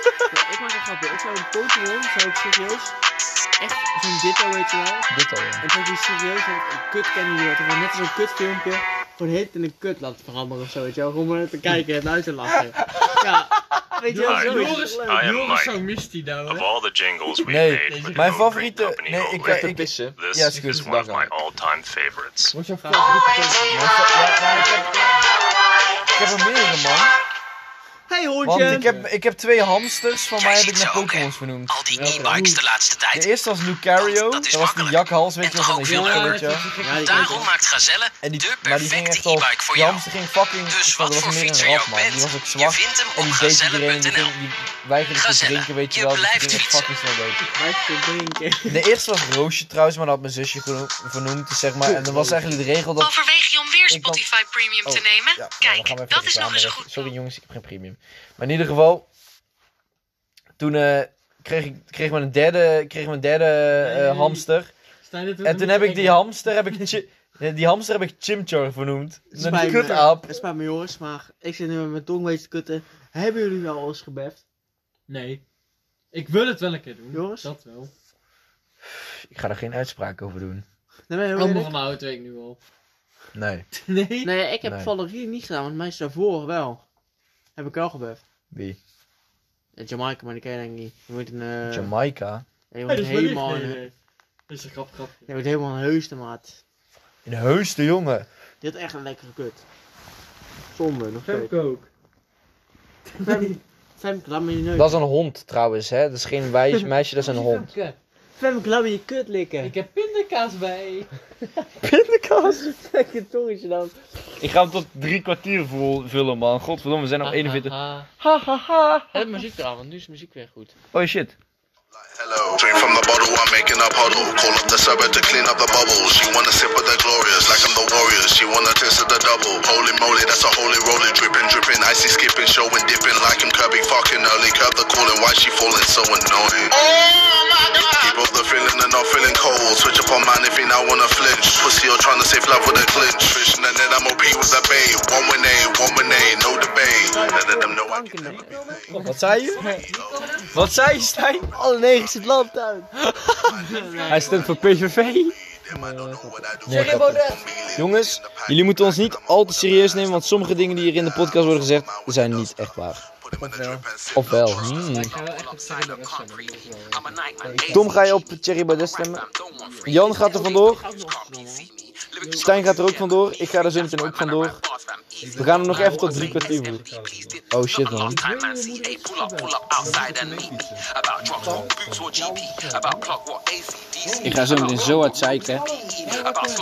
Ik maak een grapje. Ik zou een Pokémon, zou ik serieus, echt zo'n Ditto weet je wel. Dit al, ja. En zou ik die serieus een een kut kennen net zo'n kut filmpje voor de hit in een kut laten veranderen of zo, weet je wel. Gewoon maar te kijken en uit te lachen. Ja, weet je wel, Joris, zo Joris Mike. zou Misty nou, Of all the jingles we Nee, made mijn favoriete... Nee, ik, ik, ik, pissen. This Ja, is goed. is one of my all-time favorites. Wat is jouw favoriete Pokémon? Ja, maar ik heb, ik heb er meerdere, man. Hey Want ik heb, ik heb twee hamsters, van mij heb ik naar Pokémons vernoemd. Al die e-bikes de laatste De tijd. eerste was Lucario, Dat was die jakhals, weet je wel, van En een toch ook heel veel kleurtje. Ja, die Daarom maakt Gazelle En die, de maar die ging perfecte echt al, e-bike voor die jou. hamster ging fucking, Dus dat wat was voor meer een fietser je rat ook man, die bent, was ook je zwart. vindt hem En op die deed iedereen, die, gazelle.nl. die weigerde te drinken, weet je wel, dus die blijft ging echt fucking snel dood. Blijf te drinken. De eerste was Roosje trouwens, maar dat had mijn zusje vernoemd, zeg maar. En dan was eigenlijk de regel dat... Overweeg je om weer Spotify Premium te Oh, nemen? Nou, Kijk, dat is nog eens een goed Sorry jongens, ik heb geen premium. Maar in ieder geval, toen eh, kreeg ik kreeg mijn derde, kreeg mijn derde eh, Nee. hamster. En toen heb ik die hamster, heb ik, die hamster heb ik Chimchar vernoemd. Een kutaap. Het spijt me jongens, maar ik zit nu met mijn tong te kutten. Hebben jullie wel eens gebeft? Nee. Ik wil het wel een keer doen. Joris? Dat wel. Ik ga er geen uitspraak over doen. Nee, Allemaal van de auto weet ik nu al. Nee. Nee? Nee, ik heb Nee. Valerie niet gedaan, want mij is daarvoor wel. Heb ik wel gebeft. Wie? In Jamaica, maar die ken je denk ik niet. Je moet een... eh, Jamaica. ja, je moet dat is helemaal... een- Nee, nee. Dat is een grap, grapje. Je moet helemaal een heus de maat. In Heusden, jongen. Die had echt een lekkere kut. Zonde, nog steeds. Femke ook. Fem- Femke, laat me je neus. Dat is een hond trouwens, hè. Dat is geen wijs meisje, dat is een hond. Femke, Femke, laat me je kut likken. Ik heb pindakaas bij. Pindakaas. Lekker tongetje dan. Ik ga hem tot drie kwartier vol- vullen, man. Godverdomme, we zijn nog 41. Ha, Ha ha ha. ha. Het muziek eraan, want nu is de muziek weer goed. Oh shit. Hello. Drink from the bottle, I'm making a puddle. Call up the suburb to clean up the bubbles. She wanna sip with the glorious, like I'm the warriors. She wanna taste of the double. Holy moly, that's a holy roller. Dripping, dripping, icy skipping, showing, dipping like I'm Kirby fucking early. Curve the calling, why she falling so annoying? Oh my god! Keep up the feeling and not feeling cold. Switch up on man if you now wanna flinch. Pussy, you're trying to save love with a clinch. Fishing and then I'm OP with the bait. One with A, one with A, no debate. Let them know I can never be Wat zei je? Wat zei je, Stijn? Negen zit land uit. Hij stemt voor PVV. Nee. Jongens, jullie moeten ons niet al te serieus nemen, want sommige dingen die hier in de podcast worden gezegd, zijn niet echt waar. Of wel. Hmm. Is wel- Tom, ga je op Thierry Baudet stemmen? Jan gaat er vandoor. Stijn gaat er ook vandoor. Ik ga er zo meteen ook vandoor. We gaan er nog even tot drie kwartier voor. Oh shit man. Ik ga zo meteen zo hard zeiken.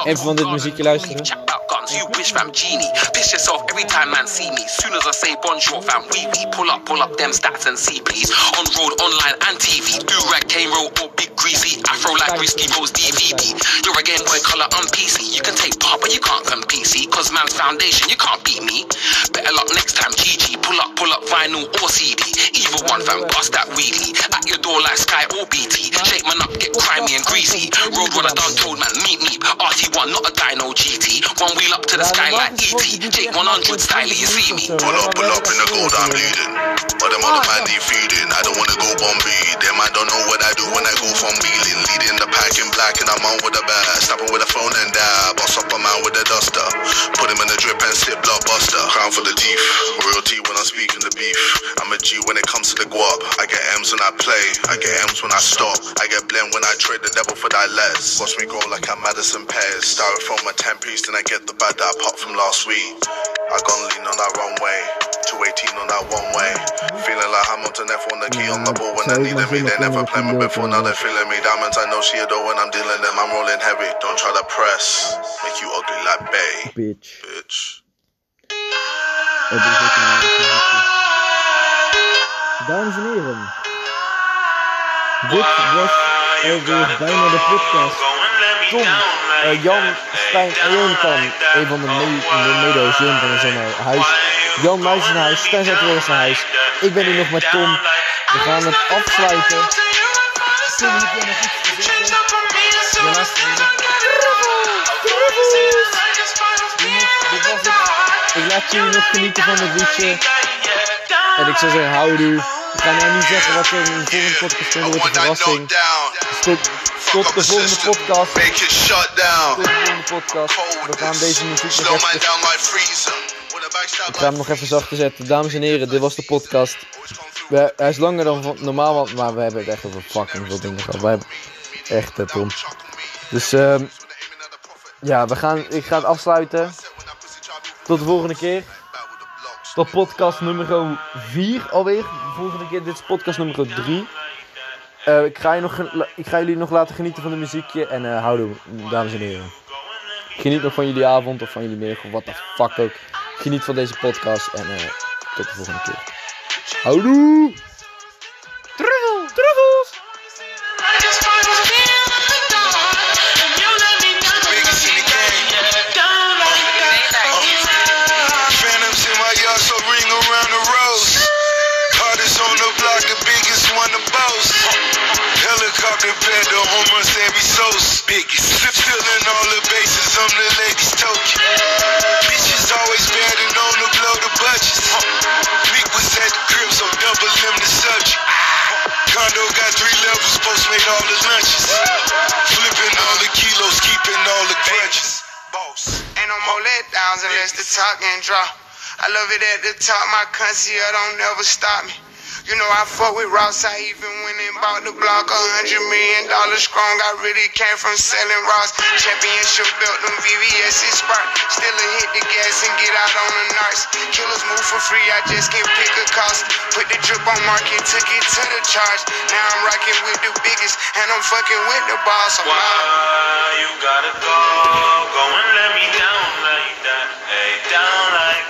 Even van dit muziekje luisteren. you wish fam genie. Piss yourself every time man see me. Soon as I say bonjour fam, we we pull up, pull up them stats and see please. On road, online and TV. Do rag, cane roll or big greasy. Afro like risky rose DVD. You're a Game Boy color on PC. You can take part, but you can't come PC. Cause man's foundation, you can't beat me. Better luck next time, GG. Pull up, pull up vinyl or CD. Either one fam, bust that wheelie. At your door like Sky or BT. Shake man up, get grimy and greasy. Road runner done told man, meet me. RT1, not a dyno GT. One wheel up to the sky like ET. Jake 100 style, you see me. Pull up, pull up in the gold, I'm leading. But them other man need feeding. I don't wanna go Bombay. Them I don't know what I do when I go from wheeling. Leading the pack in black and I'm on with the bag. Snapping with a phone and dab. Boss up a man with a duster. Put him in the drip and sip blockbuster. Crown for the teeth. Real tea when I'm speaking the beef. I'm a G when it comes to the guap. I get M's when I play. I get M's when I stop. I get blend when I trade the devil for that less. Watch me grow like I'm Madison Pairs. Styrofoam a 10 piece, then I get the bad that I popped from last week. I gone lean on that runway. 218 on that one way. Feeling like Hamilton F on the key on the ball when they needed me. They never played me before, now they're feeling me. Diamonds, I know she adore when I'm dealing them. I'm rolling heavy. Don't try to press. Make you ugly like Bay. Bitch. Bitch. Dit is ook een aardig muziekje. Dames en heren. Dit was alweer bijna de podcast. Tom, eh, Jan, Stijn en Jonathan. Een van de, me de medo's. Jonathan is al naar huis. Jan Muis is naar huis. Stijn zat weer eens naar huis. Ik ben hier nog met Tom. We gaan het afsluiten. Tim, heb jij nog iets te zeggen? Ik laat jullie nog genieten van het liedje. En ik zou zeggen, houdoe. Ik ga nou niet zeggen wat er in de volgende podcast komt. Wordt een verrassing. Tot, de volgende podcast. Make it shut down. Tot de volgende podcast. We gaan deze muziek nog even... Ik ga hem nog even zachter zetten. Dames en heren, dit was de podcast. We, hij is langer dan normaal, want, maar we hebben het echt over fucking veel dingen gehad. Wij hebben echt, eh, Tom. Dus, ehm ja, we gaan, ik ga het afsluiten. Tot de volgende keer. Tot podcast nummer 4 alweer. De volgende keer, dit is podcast nummer 3. Eh, ik, ga nog, ik ga jullie nog laten genieten van de muziekje. En houdoe, dames en heren. Geniet nog van jullie avond of van jullie middag of wat de fuck ook. Geniet van deze podcast en eh, tot de volgende keer. Houdoe! Truffel! Truffels! 100,000 less the talk and draw. I love it at the top, my concierge don't never stop me. You know I fuck with Ross, I even went and bought the block a hundred million dollars strong. I really came from selling Ross. Championship belt, them VVS is spark. Still a hit the gas and get out on the narcs. Killers move for free, I just can't pick a cost. Put the drip on market, took it to the charge. Now I'm rocking with the biggest, and I'm fucking with the boss. I'm out. Why you gotta go? Go and let me down like that. Hey, down like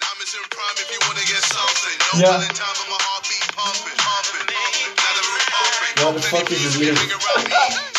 Yeah. Why the fuck is this?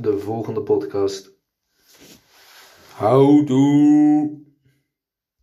de volgende podcast. Houdoe!